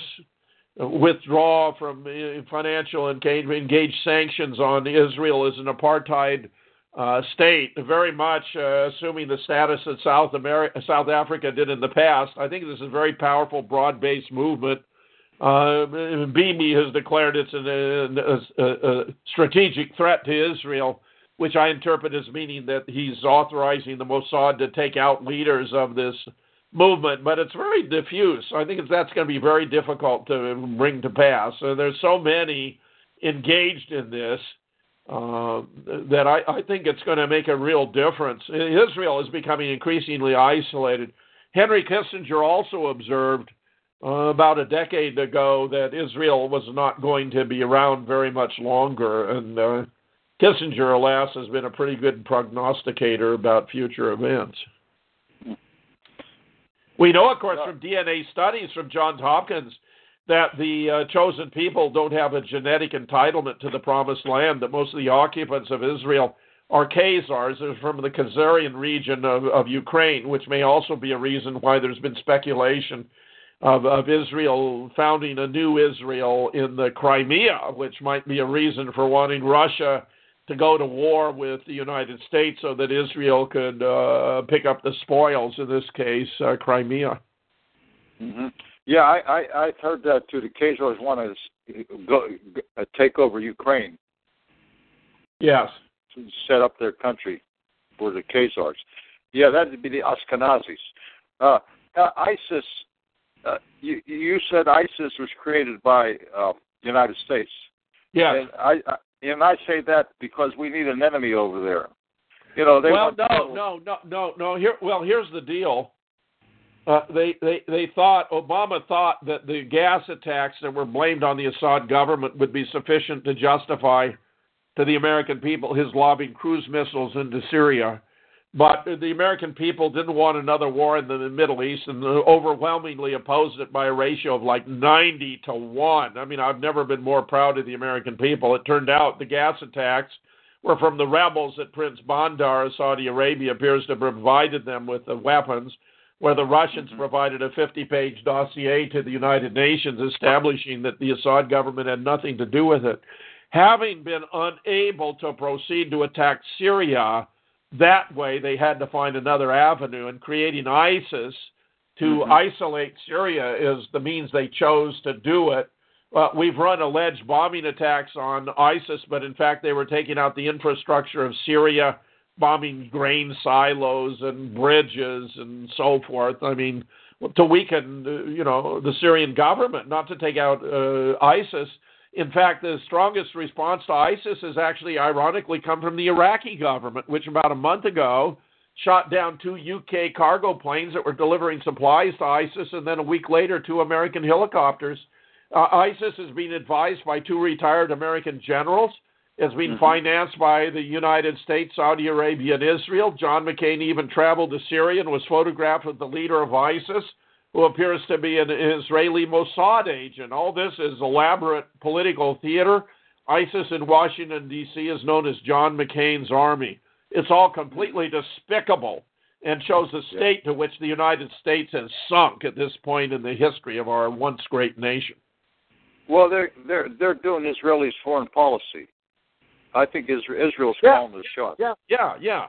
withdraw from uh, financial engage, engage sanctions on Israel as an apartheid uh, state, very much assuming the status that South America, South Africa did in the past. I think this is a very powerful, broad-based movement uh, Bibi has declared it's a, a, a, strategic threat to Israel, which I interpret as meaning that he's authorizing the Mossad to take out leaders of this movement. But it's very diffuse. I think that's going to be very difficult to bring to pass. So there's so many engaged in this uh, that I, I think it's going to make a real difference. Israel is becoming increasingly isolated. Henry Kissinger also observed uh, about a decade ago that Israel was not going to be around very much longer. And uh, Kissinger, alas, has been a pretty good prognosticator about future events. We know, of course, from DNA studies from Johns Hopkins that the uh, chosen people don't have a genetic entitlement to the promised land, that most of the occupants of Israel are Khazars from the Khazarian region of, of Ukraine, which may also be a reason why there's been speculation of, of Israel founding a new Israel in the Crimea, which might be a reason for wanting Russia to go to war with the United States so that Israel could uh, pick up the spoils, in this case, uh, Crimea. Mm-hmm. Yeah, I, I, I've heard that too. The Khazars want to go, uh, take over Ukraine. Yes. To set up their country for the Khazars. Yeah, that'd be the Ashkenazis. Uh, uh, ISIS. Uh, you, you said ISIS was created by uh, the United States. Yeah. And I, I and I say that because we need an enemy over there. You know, they well, no, people- no, no, no, no. Here, well, here's the deal. Uh, they, they, they thought Obama thought that the gas attacks that were blamed on the Assad government would be sufficient to justify to the American people his lobbing cruise missiles into Syria. But the American people didn't want another war in the Middle East and overwhelmingly opposed it by a ratio of like 90 to 1. I mean, I've never been more proud of the American people. It turned out the gas attacks were from the rebels that Prince Bandar of Saudi Arabia appears to have provided them with the weapons, where the Russians mm-hmm. provided a 50 page dossier to the United Nations establishing that the Assad government had nothing to do with it. Having been unable to proceed to attack Syria, that way they had to find another avenue, and creating ISIS to Mhm. isolate Syria is the means they chose to do it. Uh, we've run alleged bombing attacks on ISIS, but in fact they were taking out the infrastructure of Syria, bombing grain silos and bridges and so forth. I mean, to weaken, uh, you know, the Syrian government, not to take out uh, ISIS. In fact, the strongest response to ISIS has actually, ironically, come from the Iraqi government, which about a month ago shot down two UK cargo planes that were delivering supplies to ISIS, and then a week later, two American helicopters. Uh, ISIS is being advised by two retired American generals. It's being Mhm. financed by the United States, Saudi Arabia, and Israel. John McCain even traveled to Syria and was photographed with the leader of ISIS, who appears to be an Israeli Mossad agent. All this is elaborate political theater. ISIS in Washington, D.C. is known as John McCain's army. It's all completely despicable and shows the state to which the United States has sunk at this point in the history of our once great nation. Well, they're they're they're doing Israelis' foreign policy. I think Isra- Israel's Yeah. calling the shots. Yeah, yeah, yeah.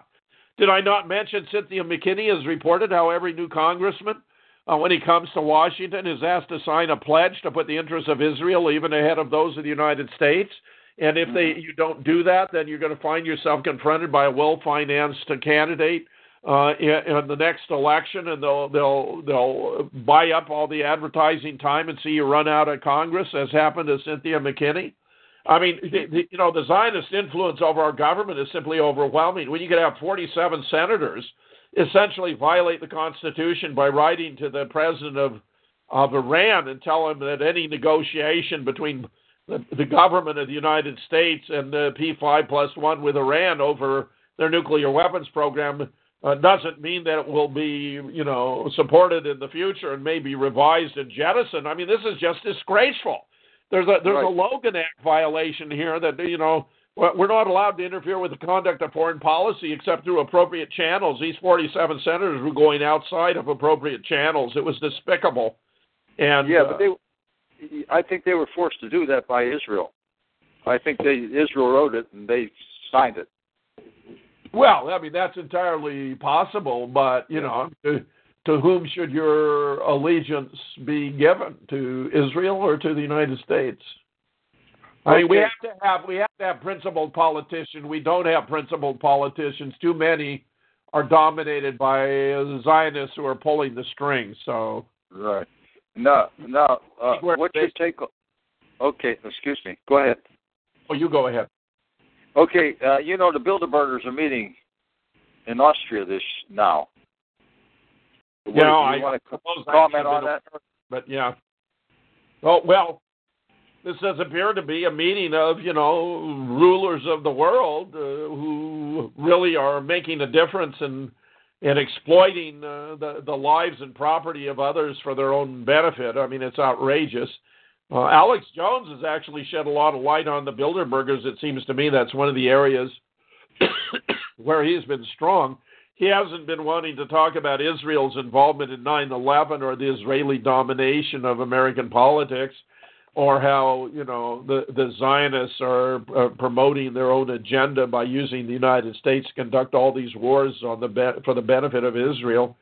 Did I not mention Cynthia McKinney has reported how every new congressman, uh, when he comes to Washington, is asked to sign a pledge to put the interests of Israel even ahead of those of the United States? And if they you don't do that, then you're going to find yourself confronted by a well-financed candidate uh, in, in the next election, and they'll they'll they'll buy up all the advertising time and see you run out of Congress, as happened to Cynthia McKinney. I mean, the, the, you know, the Zionist influence over our government is simply overwhelming. When you could have 47 senators essentially violate the Constitution by writing to the president of of Iran and tell him that any negotiation between the, the government of the United States and the P5 plus one with Iran over their nuclear weapons program uh, doesn't mean that it will be, you know, supported in the future and maybe revised and jettisoned. I mean, this is just disgraceful. There's a there's Right. a Logan Act violation here that you know we're not allowed to interfere with the conduct of foreign policy except through appropriate channels. These 47 senators were going outside of appropriate channels. It was despicable. And yeah, uh, but they, I think they were forced to do that by Israel. I think they Israel wrote it and they signed it. Well, I mean that's entirely possible, but you know, to, to whom should your allegiance be given? To Israel or to the United States? I mean, we have to have we have to have principled politicians. We don't have principled politicians. Too many are dominated by Zionists who are pulling the strings. So Right. No, no. Uh, what's your take? on- Okay, excuse me. Go ahead. oh, you go ahead. Okay, uh, you know the Bilderbergers are meeting in Austria this now. What, You know, do I want to comment on that? But yeah. Oh well, this does appear to be a meeting of you know rulers of the world uh, who really are making a difference in in exploiting uh, the the lives and property of others for their own benefit. I mean, it's outrageous. Uh, Alex Jones has actually shed a lot of light on the Bilderbergers. It seems to me that's one of the areas where he's been strong. He hasn't been wanting to talk about Israel's involvement in 9 11 or the Israeli domination of American politics or how, you know, the, the Zionists are uh, promoting their own agenda by using the United States to conduct all these wars on the be- for the benefit of Israel.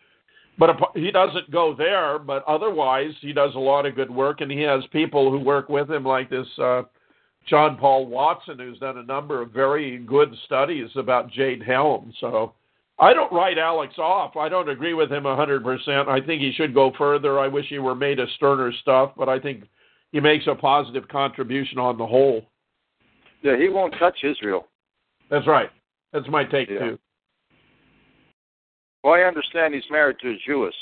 but he doesn't go there. But otherwise, he does a lot of good work, and he has people who work with him, like this uh, John Paul Watson, who's done a number of very good studies about Jade Helm. So I don't write Alex off. I don't agree with him a 100%. I think he should go further. I wish he were made of sterner stuff, but I think he makes a positive contribution on the whole. Yeah, he won't touch Israel. That's right. That's my take, Yeah. too. Well, I understand he's married to a Jewess.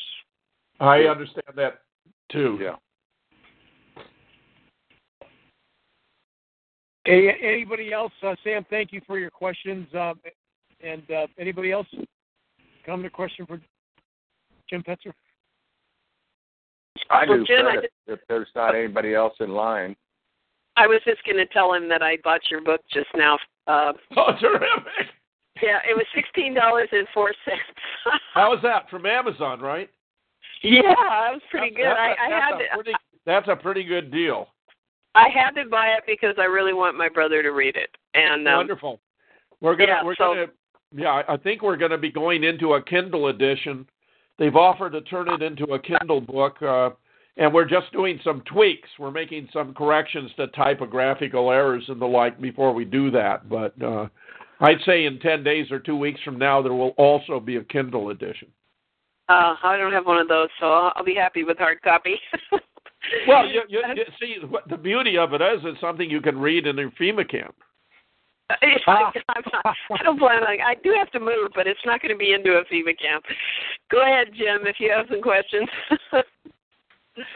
I understand that, too. Yeah. Hey, anybody else? Uh, Sam, thank you for your questions. Uh, and uh, anybody else? Comment or question for Jim Fetzer? I Well, do Jim, I credit if there's not anybody else in line. I was just going to tell him that I bought your book just now. Uh, Oh, terrific. yeah, it was sixteen dollars and four cents. How is that? From Amazon, right? yeah, that was pretty good. That's I, a- I had a to, pretty, that's a pretty good deal. I had to buy it because I really want my brother to read it. And um, Wonderful. We're gonna yeah, we're so- gonna yeah, I think we're gonna be going into a Kindle edition. They've offered to turn it into a Kindle book, uh, and we're just doing some tweaks. We're making some corrections to typographical errors and the like before we do that. But uh, I'd say in ten days or two weeks from now, there will also be a Kindle edition. Uh, I don't have one of those, so I'll, I'll be happy with hard copy. Well, you, you, you see, the beauty of it is, it's something you can read in your FEMA camp. I'm not, I don't plan on. I do have to move, but it's not going to be into a FEMA camp. Go ahead, Jim, if you have some questions.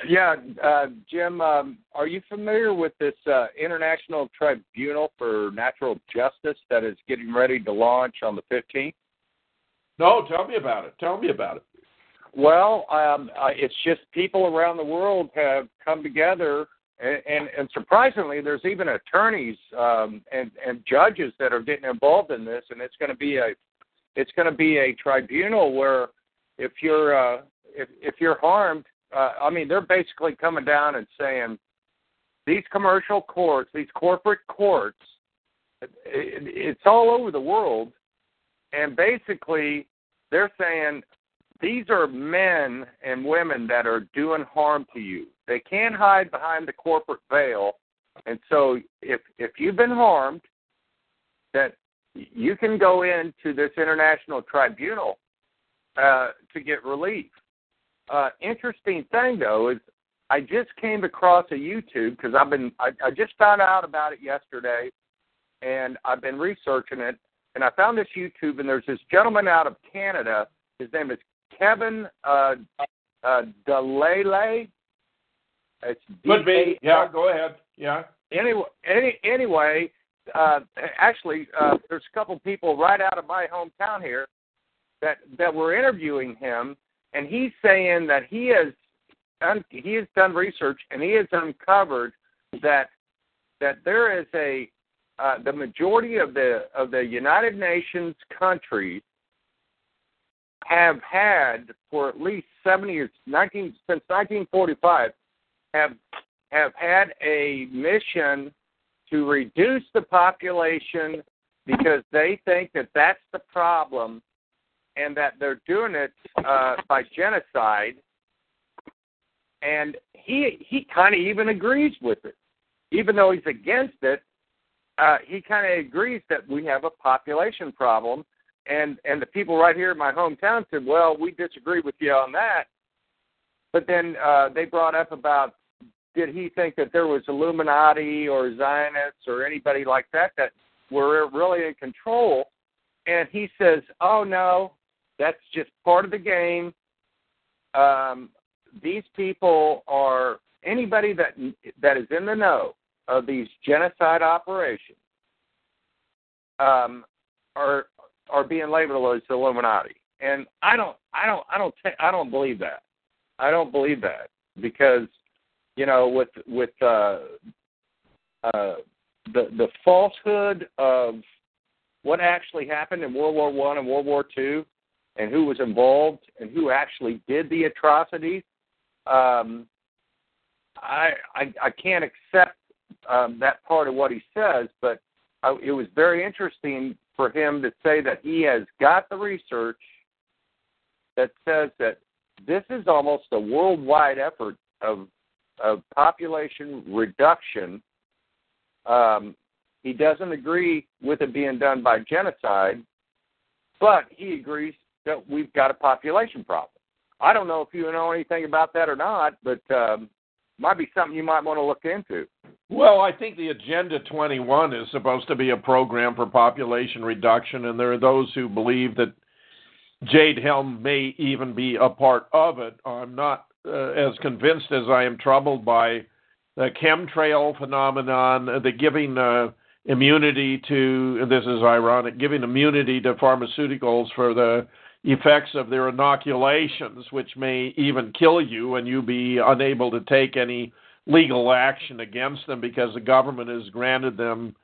Yeah, uh, Jim, um, are you familiar with this uh, International Tribunal for Natural Justice that is getting ready to launch on the 15th? No, tell me about it. Tell me about it. Well, um, uh, it's just people around the world have come together, and, and, surprisingly, there's even attorneys um, and, and judges that are getting involved in this, and it's going to be a it's going to be a tribunal where if you're uh, if if you're harmed, uh, I mean, they're basically coming down and saying these commercial courts, these corporate courts, it, it's all over the world, and basically they're saying these are men and women that are doing harm to you. They can't hide behind the corporate veil, and so if if you've been harmed, that you can go into this international tribunal uh, to get relief. Uh, interesting thing though is I just came across a YouTube because I've been I, I just found out about it yesterday, and I've been researching it, and I found this YouTube and there's this gentleman out of Canada. His name is Kevin uh, uh, Delele. It's Could be. Yeah, go ahead. Yeah. Anyway, any, anyway, uh, actually, uh, there's a couple people right out of my hometown here that that were interviewing him, and he's saying that he has un, he has done research and he has uncovered that that there is a uh, the majority of the of the United Nations countries have had for at least seven years, 19 since 1945, have have had a mission to reduce the population because they think that that's the problem, and that they're doing it uh, by genocide. And he he kind of even agrees with it, even though he's against it. Uh, he kind of agrees that we have a population problem, and and the people right here in my hometown said, "Well, we disagree with you on that." But then uh, they brought up about did he think that there was Illuminati or Zionists or anybody like that that were really in control? And he says, "Oh no, that's just part of the game. Um, these people are anybody that that is in the know of these genocide operations um, are are being labeled as Illuminati, and I don't, I don't, I don't, ta- I don't believe that. I don't believe that because, you know, with with uh, uh, the the falsehood of what actually happened in World War One and World War Two, and who was involved and who actually did the atrocities. Um, I, I I can't accept um, that part of what he says, but I, it was very interesting for him to say that he has got the research that says that this is almost a worldwide effort of of population reduction. Um, he doesn't agree with it being done by genocide, but he agrees that we've got a population problem. I don't know if you know anything about that or not, but um, might be something you might want to look into. Well, I think the Agenda 21 is supposed to be a program for population reduction, and there are those who believe that Jade Helm may even be a part of it. I'm not uh, as convinced as I am troubled by the chemtrail phenomenon, the giving uh, immunity to, this is ironic, giving immunity to pharmaceuticals for the effects of their inoculations, which may even kill you and you be unable to take any legal action against them because the government has granted them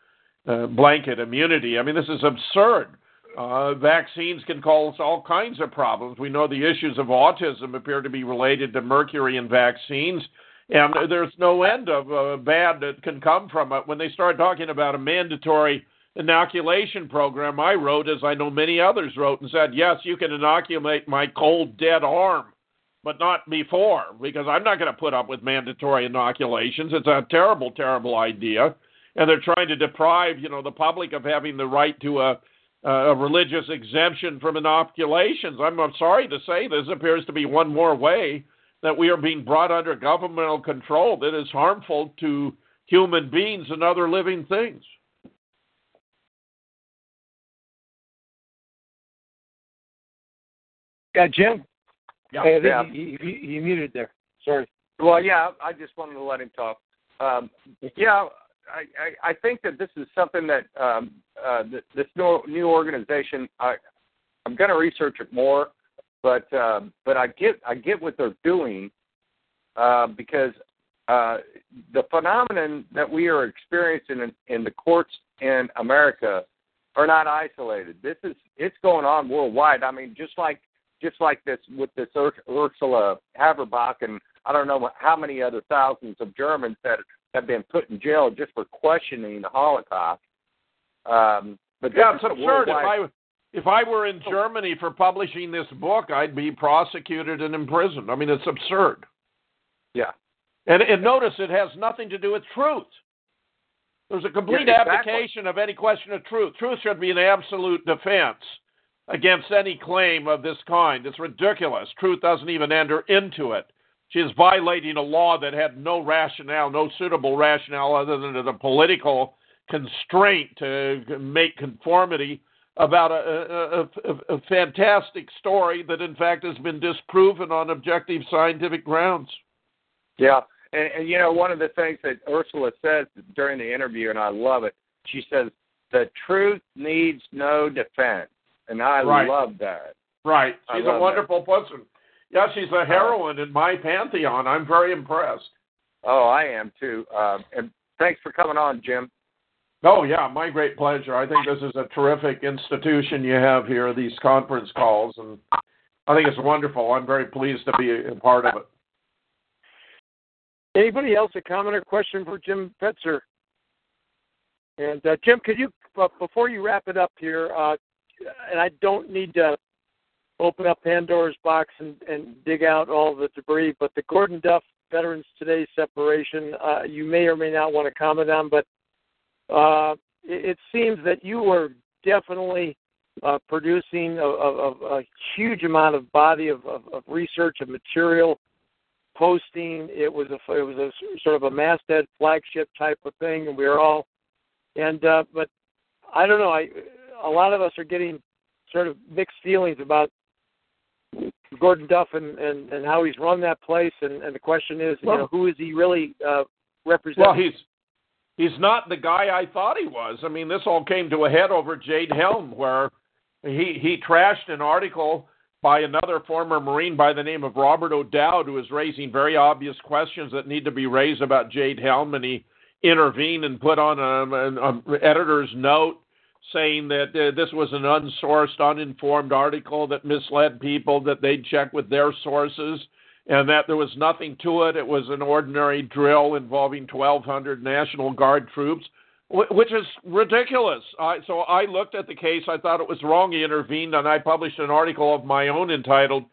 uh, blanket immunity. I mean, this is absurd. Uh, vaccines can cause all kinds of problems. We know the issues of autism appear to be related to mercury in vaccines, and there's no end of uh, bad that can come from it. When they start talking about a mandatory inoculation program, I wrote, as I know many others wrote, and said, yes, you can inoculate my cold, dead arm, but not before, because I'm not going to put up with mandatory inoculations. It's a terrible, terrible idea. And they're trying to deprive, you know, the public of having the right to a a religious exemption from inoculations. I'm, I'm sorry to say this appears to be one more way that we are being brought under governmental control that is harmful to human beings and other living things. Yeah, Jim. Yeah, Hey, yeah. You, you, you muted there. Sorry. Well, yeah, I just wanted to let him talk. Um, yeah, I, I, think that this is something that um, uh, this new, new organization. I, I'm going to research it more, but um, but I get I get what they're doing uh, because uh, the phenomenon that we are experiencing in, in the courts in America are not isolated. This is it's going on worldwide. I mean, just like just like this with this Ur- Ursula Haverbeck and I don't know how many other thousands of Germans that have been put in jail just for questioning the Holocaust. Um, but Yeah, it's absurd. If I if I were in Germany for publishing this book, I'd be prosecuted and imprisoned. I mean, it's absurd. Yeah. And, and notice it has nothing to do with truth. There's a complete Yeah, exactly. abdication of any question of truth. Truth should be an absolute defense against any claim of this kind. It's ridiculous. Truth doesn't even enter into it. She is violating a law that had no rationale, no suitable rationale other than the political constraint to make conformity about a, a, a, a fantastic story that, in fact, has been disproven on objective scientific grounds. Yeah, and, and you know one of the things that Ursula says during the interview, and I love it. She says the truth needs no defense, and I Right. love that. Right. She's a that. wonderful person. Yeah, she's a heroine in my pantheon. I'm very impressed. Oh, I am too. Um, and thanks for coming on, Jim. Oh, yeah, my great pleasure. I think this is a terrific institution you have here, these conference calls, and I think it's wonderful. I'm very pleased to be a part of it. Anybody else a comment or question for Jim Fetzer? And uh, Jim, could you uh, before you wrap it up here, uh, and I don't need to open up Pandora's box and, and dig out all the debris, but the Gordon Duff Veterans Today separation, uh, you may or may not want to comment on, but uh, it, it seems that you were definitely uh, producing a, a, a huge amount of body of, of, of research and material posting. It was a it was a sort of a masthead flagship type of thing, and we were all. And uh, but I don't know. I a lot of us are getting sort of mixed feelings about Gordon Duff and and, and how he's run that place. And, and the question is, you know, who is he really uh, representing? Well, he's he's not the guy I thought he was. I mean, this all came to a head over Jade Helm, where he he trashed an article by another former Marine by the name of Robert O'Dowd, who is raising very obvious questions that need to be raised about Jade Helm, and he intervened and put on a, an a editor's note saying that uh, this was an unsourced, uninformed article that misled people, that they'd check with their sources, and that there was nothing to it. It was an ordinary drill involving 1,200 National Guard troops, wh- which is ridiculous. I, so I looked at the case. I thought it was wrong. He intervened, and I published an article of my own entitled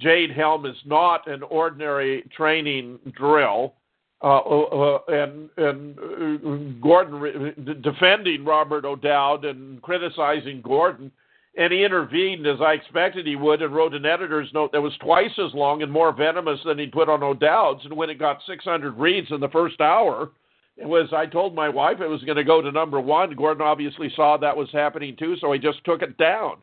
Jade Helm is not an ordinary training drill. Uh, uh, and and uh, Gordon defending Robert O'Dowd and criticizing Gordon, and he intervened as I expected he would, and wrote an editor's note that was twice as long and more venomous than he'd put on O'Dowd's. And when it got 600 reads in the first hour, it was I told my wife it was going to go to number one. Gordon obviously saw that was happening too, so he just took it down.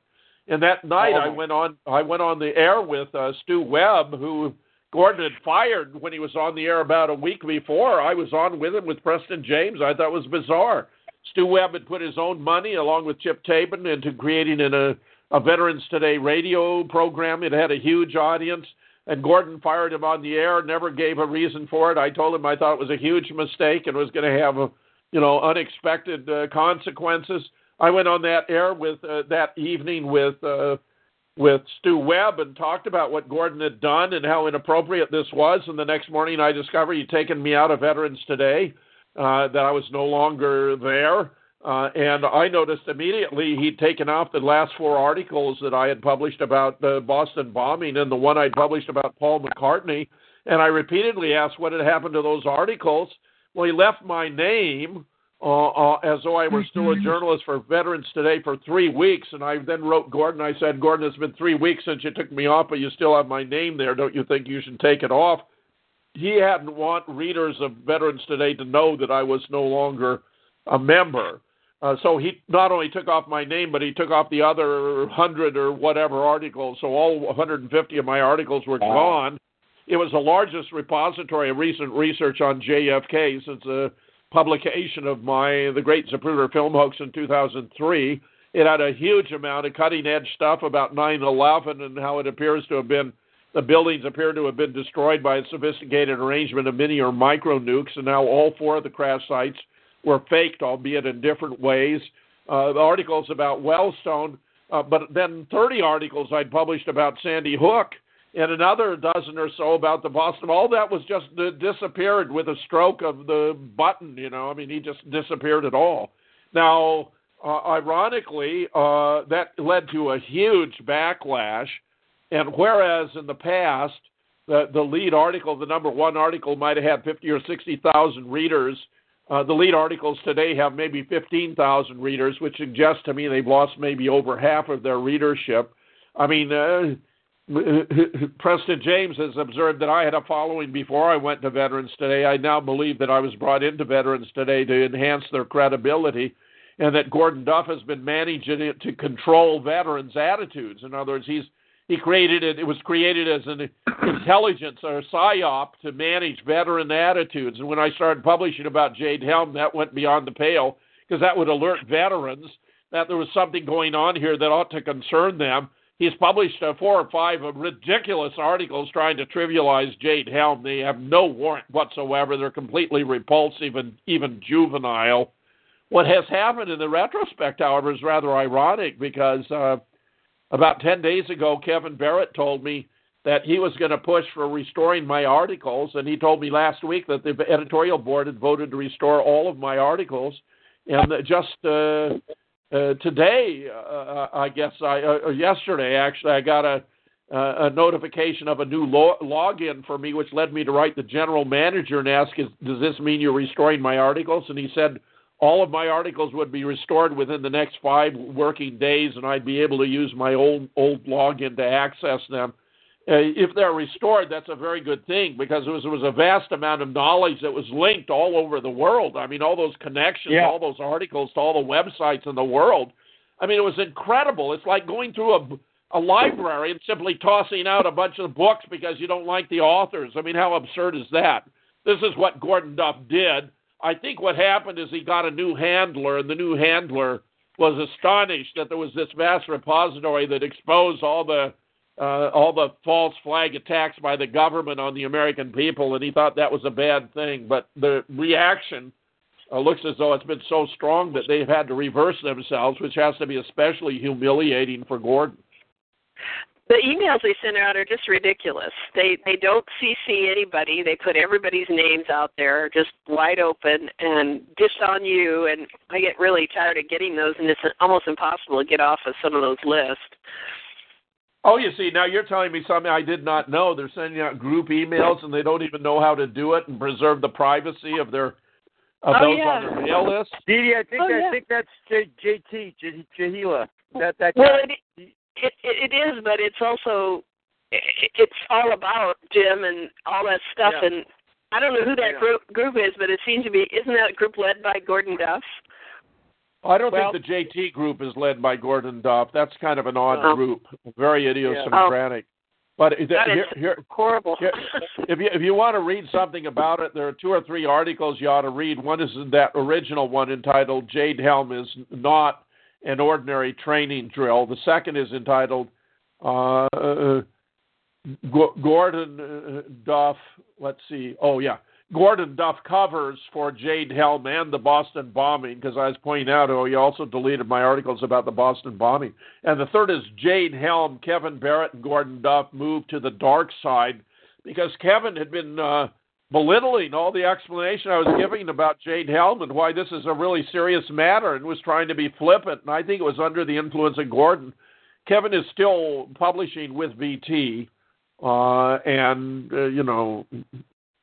And that night oh. I went on I went on the air with uh, Stu Webb, who Gordon had fired when he was on the air about a week before. I was on with him with Preston James. I thought it was bizarre. Stu Webb had put his own money, along with Chip Tatum, into creating an, a, a Veterans Today radio program. It had a huge audience, and Gordon fired him on the air. Never gave a reason for it. I told him I thought it was a huge mistake and was going to have, a, you know, unexpected uh, consequences. I went on that air with uh, that evening with uh, with Stu Webb and talked about what Gordon had done and how inappropriate this was. And the next morning, I discovered he'd taken me out of Veterans Today, uh, that I was no longer there. Uh, and I noticed immediately he'd taken off the last four articles that I had published about the Boston bombing and the one I'd published about Paul McCartney. And I repeatedly asked what had happened to those articles. Well, he left my name uh, uh, as though I were still a mm-hmm. journalist for Veterans Today for three weeks. And I then wrote Gordon. I said, Gordon, it's been three weeks since you took me off, but you still have my name there. Don't you think you should take it off? He hadn't want readers of Veterans Today to know that I was no longer a member. Uh, so he not only took off my name, but he took off the other hundred or whatever articles. So all 150 of my articles were wow. gone. It was the largest repository of recent research on JFK since the publication of my The Great Zapruder Film Hoax in 2003. It had a huge amount of cutting edge stuff about 9 11 and how it appears to have been, the buildings appear to have been destroyed by a sophisticated arrangement of mini or micro nukes, and now all four of the crash sites were faked, albeit in different ways. Uh, articles about Wellstone, uh, but then 30 articles I'd published about Sandy Hook and another dozen or so about the Boston. All that was just uh, disappeared with a stroke of the button. You know, I mean, he just disappeared at all. Now, uh, ironically, uh, that led to a huge backlash. And whereas in the past, the, the lead article, the number one article, might have had 50 or 60,000 readers. Uh, the lead articles today have maybe 15,000 readers, which suggests to me they've lost maybe over half of their readership. I mean, uh, Preston James has observed that I had a following before I went to Veterans Today. I now believe that I was brought into Veterans Today to enhance their credibility, and that Gordon Duff has been managing it to control veterans' attitudes. In other words, he's he created it. It was created as an intelligence or psyop to manage veteran attitudes. And when I started publishing about Jade Helm, that went beyond the pale because that would alert veterans that there was something going on here that ought to concern them He's published uh, four or five ridiculous articles trying to trivialize Jade Helm. They have no warrant whatsoever. They're completely repulsive and even juvenile. What has happened in the retrospect, however, is rather ironic because uh, about 10 days ago, Kevin Barrett told me that he was going to push for restoring my articles, and he told me last week that the editorial board had voted to restore all of my articles. And just uh, uh, today, uh, uh, I guess I uh, yesterday actually I got a a notification of a new lo- login for me, which led me to write the general manager and ask, is, "Does this mean you're restoring my articles?" And he said all of my articles would be restored within the next five working days, and I'd be able to use my old old login to access them uh, Uh, if they're restored, that's a very good thing because it was, it was a vast amount of knowledge that was linked all over the world. I mean, all those connections, yeah. all those articles to all the websites in the world. I mean, it was incredible. It's like going through a, a library and simply tossing out a bunch of books because you don't like the authors. I mean, how absurd is that? This is what Gordon Duff did. I think what happened is he got a new handler, and the new handler was astonished that there was this vast repository that exposed all the uh, all the false flag attacks by the government on the American people, and he thought that was a bad thing. But the reaction uh, looks as though it's been so strong that they've had to reverse themselves, which has to be especially humiliating for Gordon. The emails they send out are just ridiculous. They they don't CC anybody. They put everybody's names out there, just wide open, and just on you. And I get really tired of getting those, and it's almost impossible to get off of some of those lists. Oh, you see, now you're telling me something I did not know. They're sending out group emails and they don't even know how to do it and preserve the privacy of their of Oh, those yeah. on their mail list. Dee I think Oh, I yeah. think that's J, JT J, Jahila. That that Well, guy. it, it it is, but it's also it- it's all about Jim and all that stuff. Yeah. And I don't know who that Yeah. group group is, but it seems to be. Isn't that group led by Gordon Duff? I don't Well- think the JT group is led by Gordon Duff. That's kind of an odd Oh. group, very idiosyncratic. But it- That here, is here, horrible. here, if you if you want to read something about it, there are two or three articles you ought to read. One is that original one entitled "Jade Helm is not an ordinary training drill." The second is entitled uh, uh, Go- Gordon uh, Duff. Let's see. Oh yeah, Gordon Duff covers for Jade Helm and the Boston bombing because I was pointing out, oh, you also deleted my articles about the Boston bombing. And the third is Jade Helm, Kevin Barrett, and Gordon Duff moved to the dark side because Kevin had been uh, belittling all the explanation I was giving about Jade Helm and why this is a really serious matter and was trying to be flippant. And I think it was under the influence of Gordon. Kevin is still publishing with VT. Uh, and, uh, you know,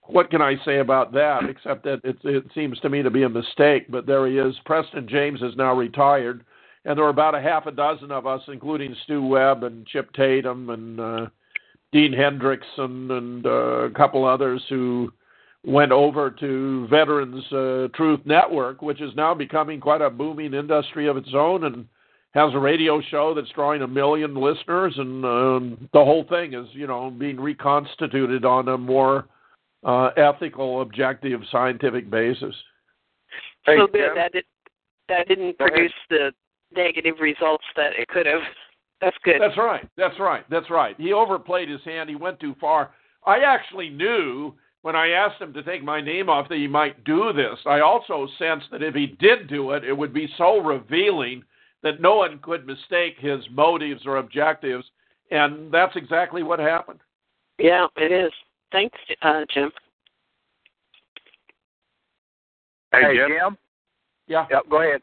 what can I say about that except that it, it seems to me to be a mistake? But there he is. Preston James is now retired, and there were about a half a dozen of us, including Stu Webb and Chip Tatum and uh, Dean Hendrickson and uh, a couple others who went over to Veterans uh, Truth Network, which is now becoming quite a booming industry of its own and has a radio show that's drawing a million listeners, and um, the whole thing is, you know, being reconstituted on a more uh, ethical, objective, scientific basis. Hey, so good that it that didn't Go ahead. produce the negative results that it could have. That's good. That's right. That's right. That's right. He overplayed his hand. He went too far. I actually knew when I asked him to take my name off that he might do this. I also sensed that if he did do it, it would be so revealing that no one could mistake his motives or objectives. And that's exactly what happened. Yeah, it is. Thanks, uh, Jim. Hey, Jim. Yeah. Yep. Go ahead.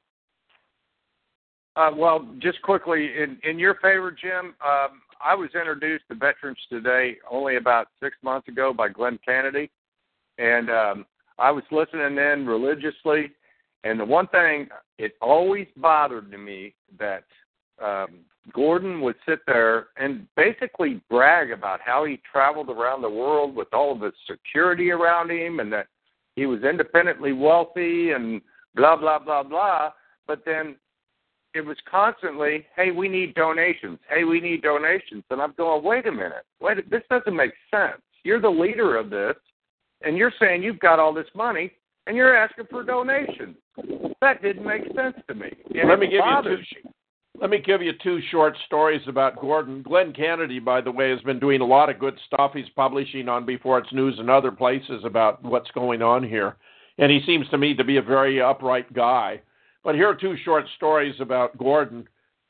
Uh, well, just quickly, in in your favor, Jim, um, I was introduced to Veterans Today only about six months ago by Glenn Kennedy, and um, I was listening in religiously. And the one thing it always bothered to me that um, Gordon would sit there and basically brag about how he traveled around the world with all of his security around him, and that he was independently wealthy and blah blah blah blah. But then it was constantly, "Hey, we need donations. Hey, we need donations." And I'm going, "Wait a minute. Wait, this doesn't make sense. You're the leader of this, and you're saying you've got all this money, and you're asking for donations. That didn't make sense to me. And Let me give you two. Let me give you two short stories about Gordon. Glenn Kennedy, by the way, has been doing a lot of good stuff. He's publishing on Before It's News and other places about what's going on here. And he seems to me to be a very upright guy. But here are two short stories about Gordon.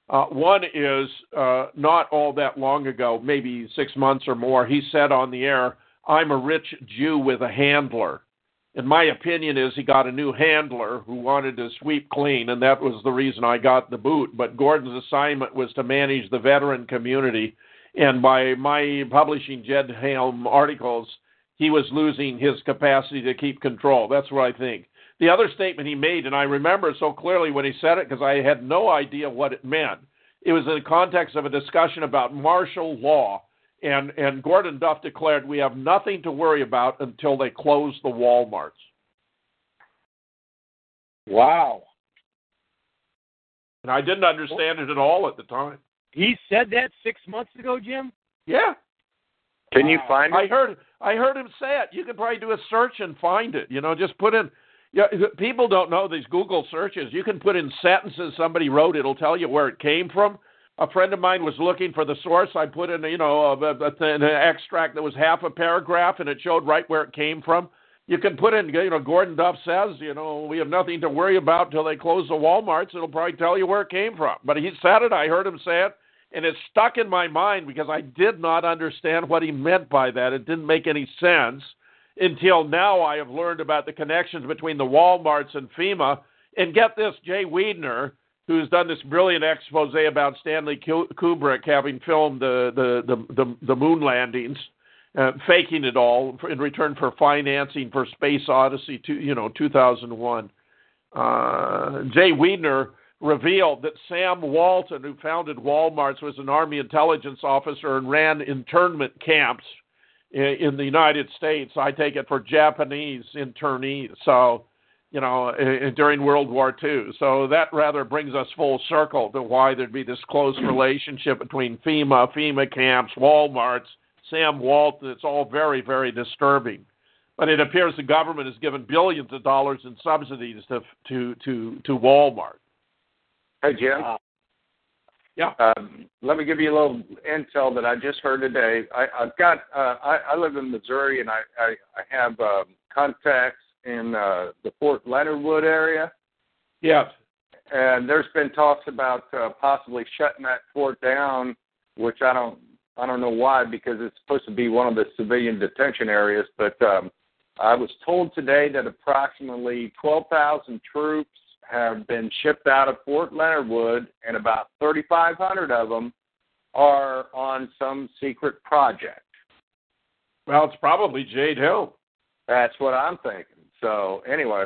Uh, one is uh, not all that long ago, maybe six months or more, he said on the air, I'm a rich Jew with a handler. And my opinion is he got a new handler who wanted to sweep clean, and that was the reason I got the boot. But Gordon's assignment was to manage the veteran community. And by my publishing Jade Helm articles, he was losing his capacity to keep control. That's what I think. The other statement he made, and I remember so clearly when he said it because I had no idea what it meant. It was in the context of a discussion about martial law, and and Gordon Duff declared we have nothing to worry about until they close the WalMarts. Wow. And I didn't understand it at all at the time. He said that six months ago, Jim. Yeah, Can you find I it? heard I heard him say it. You can probably do a search and find it. You know, just put in. Yeah, people don't know these Google searches. You can put in sentences somebody wrote. It'll tell you where it came from. A friend of mine was looking for the source. I put in, you know, a, a, an extract that was half a paragraph, and it showed right where it came from. You can put in, you know, Gordon Duff says, you know, we have nothing to worry about until they close the WalMarts. It'll probably tell you where it came from. But he said it. I heard him say it, and it stuck in my mind because I did not understand what he meant by that. It didn't make any sense until now. I have learned about the connections between the WalMarts and FEMA. And get this, Jay Weidner who's done this brilliant expose about Stanley Kubrick having filmed the the the, the, the moon landings, uh, faking it all in return for financing for Space Odyssey, to, you know, 2001. Uh, Jay Weidner revealed that Sam Walton, who founded Walmart's, was an Army intelligence officer and ran internment camps in, in the United States. I take it for Japanese internees. So you know, during World War II. So that rather brings us full circle to why there'd be this close relationship between FEMA, FEMA camps, Walmart's, Sam Walton. It's all very, very disturbing. But it appears the government has given billions of dollars in subsidies to to to, to Walmart. Hey Jim. Uh, yeah. Um, let me give you a little intel that I just heard today. I, I've got. Uh, I, I live in Missouri, and I I, I have um, contacts in uh, the Fort Leonard Wood area. Yes. And there's been talks about uh, possibly shutting that fort down, which I don't I don't know why because it's supposed to be one of the civilian detention areas. But um, I was told today that approximately 12,000 troops have been shipped out of Fort Leonard Wood, and about 3,500 of them are on some secret project. Well, it's probably Jade Helm. That's what I'm thinking. So anyway,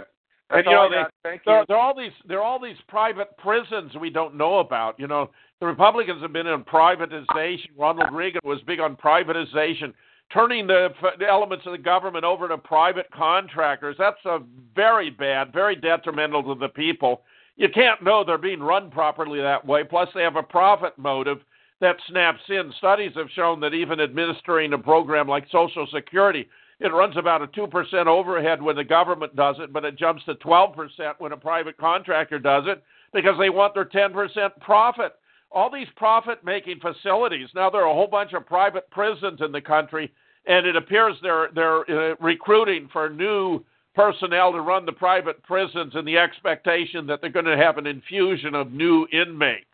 and you know they, there, there are all these there are all these private prisons we don't know about. You know, the Republicans have been in privatization. Ronald Reagan was big on privatization, turning the, the elements of the government over to private contractors. That's a very bad, very detrimental to the people. You can't know they're being run properly that way. Plus, they have a profit motive that snaps in. Studies have shown that even administering a program like Social Security it runs about a 2% overhead when the government does it, but it jumps to 12% when a private contractor does it because they want their 10% profit. All these profit making facilities, now there are a whole bunch of private prisons in the country, and it appears they're, they're uh, recruiting for new personnel to run the private prisons in the expectation that they're going to have an infusion of new inmates.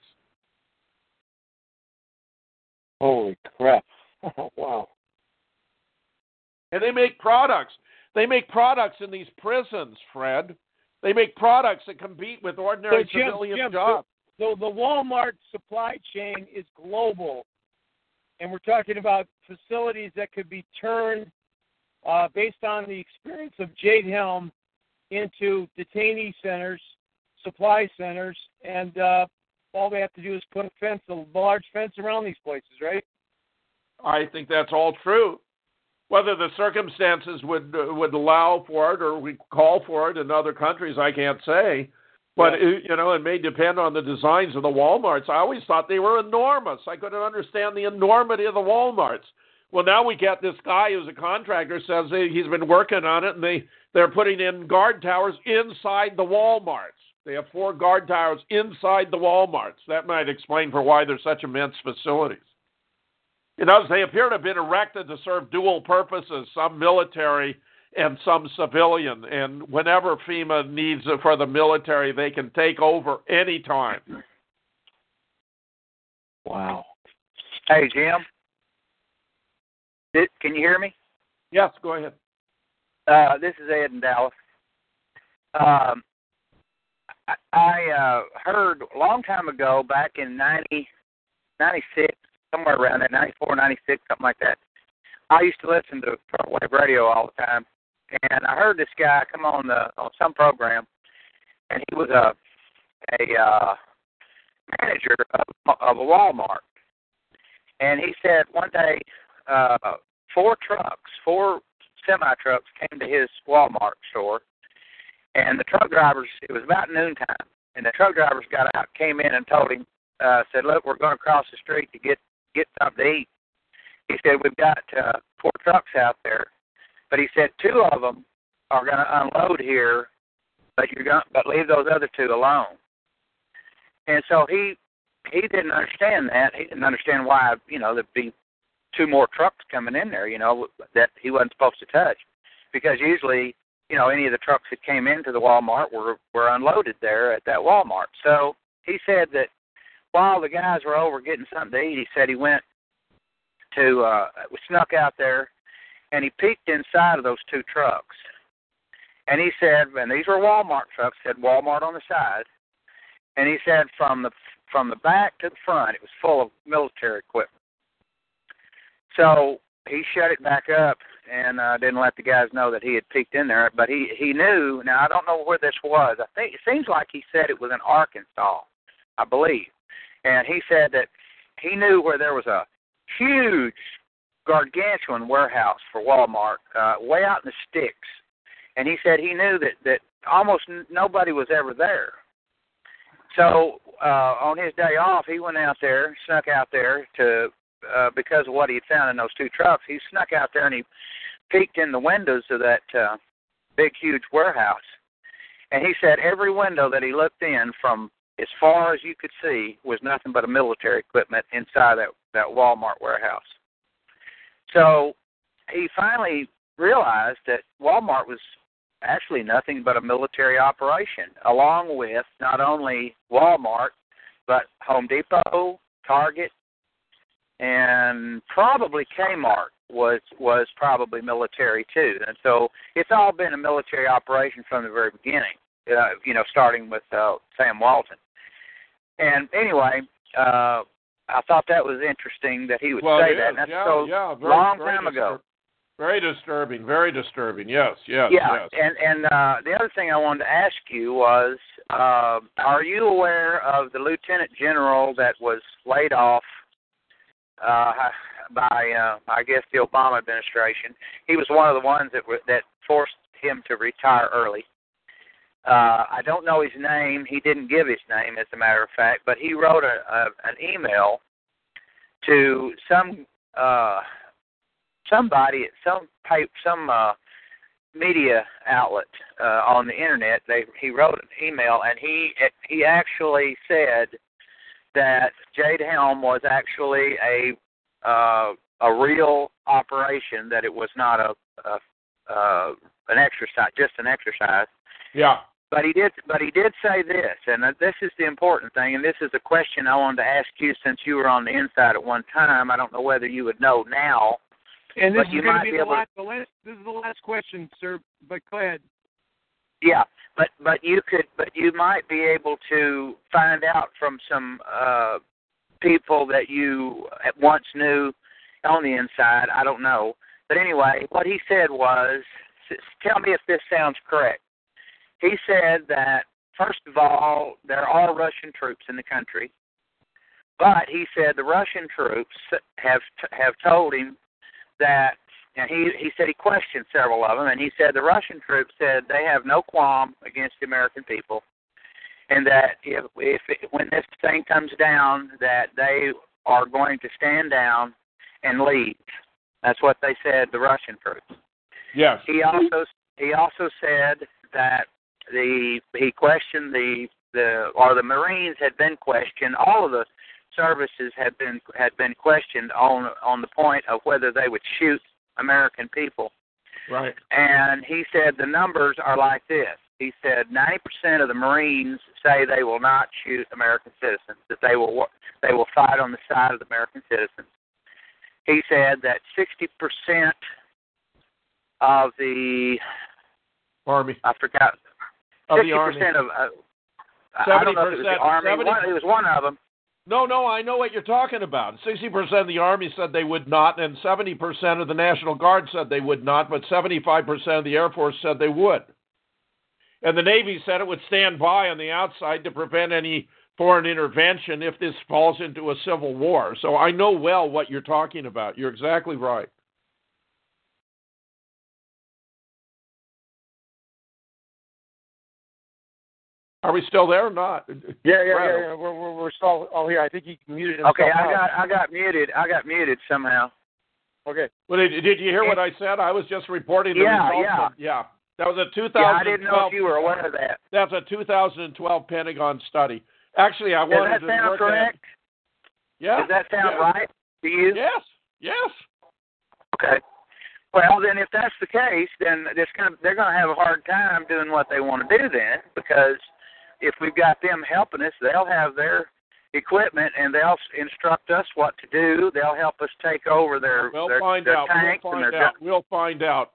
Holy crap. wow. And they make products. They make products in these prisons, Fred. They make products that compete with ordinary so Jim, civilian Jim, jobs. So the Walmart supply chain is global, and we're talking about facilities that could be turned uh, based on the experience of Jade Helm into detainee centers, supply centers, and uh, all they have to do is put a fence, a large fence around these places, right? I think that's all true. Whether the circumstances would uh, would allow for it or we call for it in other countries, I can't say. But yeah. it, you know, it may depend on the designs of the WalMarts. I always thought they were enormous. I couldn't understand the enormity of the WalMarts. Well, now we get this guy who's a contractor says he's been working on it, and they they're putting in guard towers inside the WalMarts. They have four guard towers inside the WalMarts. That might explain for why they're such immense facilities. You know, they appear to have been erected to serve dual purposes, some military and some civilian. And whenever FEMA needs it for the military, they can take over anytime. Wow. Hey, Jim. Can you hear me? Yes, go ahead. Uh, this is Ed in Dallas. Um, I, I uh, heard a long time ago, back in 90, 96, somewhere around there, 94, 96, something like that. I used to listen to shortwave radio all the time, and I heard this guy come on the on some program, and he was a a uh, manager of, of a Walmart, and he said one day uh, four trucks, four semi trucks came to his Walmart store, and the truck drivers. It was about noontime, and the truck drivers got out, came in, and told him, uh, said, "Look, we're going to cross the street to get get something to eat. He said, We've got uh, four trucks out there, but he said two of them are going to unload here, but you're going but leave those other two alone. And so he he didn't understand that. He didn't understand why you know there'd be two more trucks coming in there, you know, that he wasn't supposed to touch, because usually you know any of the trucks that came into the Walmart were were unloaded there at that Walmart. So he said that while the guys were over getting something to eat, he said he went to uh snuck out there and he peeked inside of those two trucks. And he said, and these were Walmart trucks, said Walmart on the side. and he said from the from the back to the front, it was full of military equipment. So he shut it back up and uh, didn't let the guys know that he had peeked in there. But he he knew. Now I don't know where this was. I think it seems like he said it was in Arkansas, I believe. And he said that he knew where there was a huge, gargantuan warehouse for Walmart, uh, way out in the sticks. And he said he knew that that almost n- nobody was ever there. So uh, on his day off, he went out there, snuck out there to uh, because of what he had found in those two trucks. He snuck out there and he peeked in the windows of that uh, big, huge warehouse. And he said every window that he looked in from as far as you could see was nothing but a military equipment inside that that Walmart warehouse. So he finally realized that Walmart was actually nothing but a military operation, along with not only Walmart, but Home Depot, Target, and probably Kmart was was probably military too. And so it's all been a military operation from the very beginning. Uh, you know, starting with uh, Sam Walton. And anyway, uh, I thought that was interesting that he would well, say that. is. And that's yeah, so yeah, very, long very time ago. Very disturbing. Very disturbing. Yes. Yes. yeah, Yes. and and uh, the other thing I wanted to ask you was, uh, are you aware of the lieutenant general that was laid off uh, by, uh, I guess, the Obama administration? He was one of the ones that were, that forced him to retire early. Uh, I don't know his name. He didn't give his name, as a matter of fact, but he wrote a, a an email to some uh, somebody at some pipe, some uh, media outlet uh, on the internet. They he wrote an email and he he actually said that Jade Helm was actually a uh, a real operation. That it was not a, a uh, an exercise, just an exercise. Yeah. But he did. But he did say this, and this is the important thing. And this is a question I wanted to ask you since you were on the inside at one time. I don't know whether you would know now. And this is going might to be be the to- last, the last. This is the last question, sir. But go ahead. Yeah, but but you could, but you might be able to find out from some uh, people that you at once knew on the inside. I don't know, but anyway, what he said was, tell me if this sounds correct. He said that first of all, there are Russian troops in the country, but he said the Russian troops have have told him that and he he said he questioned several of them, and he said the Russian troops said they have no qualm against the American people, and that if if it, when this thing comes down, that they are going to stand down and leave. That's what they said. The Russian troops. Yes. He also he also said that the he questioned the the or the Marines had been questioned. All of the services had been had been questioned on on the point of whether they would shoot American people. Right. And he said the numbers are like this. He said 90% of the Marines say they will not shoot American citizens. That they will they will fight on the side of the American citizens. He said that 60% of the Army. I forgot. Of 60% Army. of uh, I I don't know if it was the 70%, Army. 70 One, it was one of them. No, no, I know what you're talking about. 60% of the Army said they would not, and 70% of the National Guard said they would not, but 75% of the Air Force said they would. And the Navy said it would stand by on the outside to prevent any foreign intervention if this falls into a civil war. So I know well what you're talking about. You're exactly right. Are we still there or not? Yeah, yeah, Right. yeah. yeah. We're, we're we're still all here. I think he muted himself. Okay, I got I got muted. I got muted somehow. Okay. Well, did, did you hear what I said? I was just reporting the Yeah, results. yeah. Of, yeah. That was a 2012. Yeah, I didn't know if you were aware of that. That's a 2012 Pentagon study. Actually, I wanted to. Does wanted that sound correct? At, yeah. Does that sound yeah. right to you? Yes. Yes. Okay. Well, then, if that's the case, then it's gonna, they're going to have a hard time doing what they want to do then, because if we've got them helping us, they'll have their equipment and they'll instruct us what to do. They'll help us take over their We'll their, find their out. tanks We'll and find their out. We'll find out.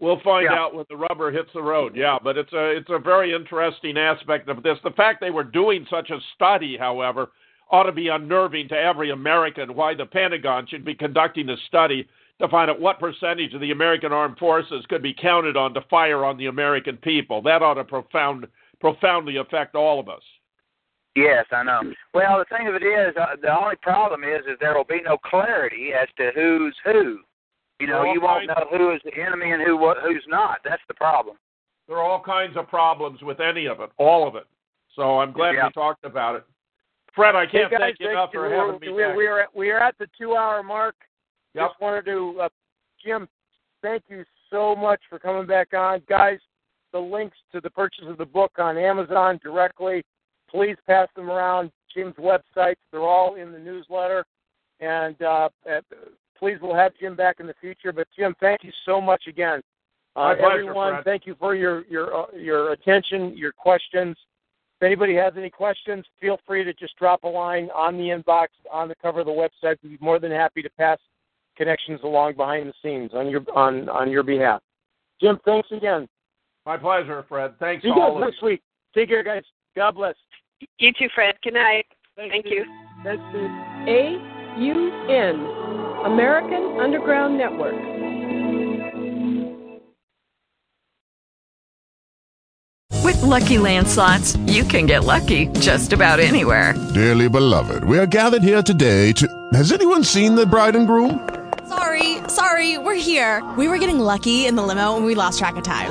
We'll find Yeah. out when the rubber hits the road. Yeah, but it's a it's a very interesting aspect of this. The fact they were doing such a study, however, ought to be unnerving to every American. Why the Pentagon should be conducting a study to find out what percentage of the American armed forces could be counted on to fire on the American people. That ought to profound profoundly affect all of us. Yes, I know. Well, the thing of it is, uh, the only problem is, is there will be no clarity as to who's who. You know, you won't know who is the enemy and who who's not. That's the problem. There are all kinds of problems with any of it, all of it. So I'm glad Yeah. we talked about it. Fred, I can't hey guys, thank you enough for having me we're, back. we're at, we are at the two hour mark. Yep. Just wanted to, uh, Jim, thank you so much for coming back on, guys. The links to the purchase of the book on Amazon directly, please pass them around. Jim's websites, they're all in the newsletter, and uh, please we'll have Jim back in the future. But Jim, thank you so much again. Uh, pleasure, everyone, Fred. thank you for your your uh, your attention, your questions. If anybody has any questions, feel free to just drop a line on the inbox on the cover of the website. We'd be more than happy to pass connections along behind the scenes on your on on your behalf. Jim, thanks again. My pleasure, Fred. Thanks See you all guys next week. Take care, guys. God bless. You too, Fred. Good night. Thank you. Thanks, Steve. A U N, American Underground Network. With Lucky Land slots, you can get lucky just about anywhere. Dearly beloved, we are gathered here today to. Has anyone seen the bride and groom? Sorry, sorry, we're here. We were getting lucky in the limo and we lost track of time.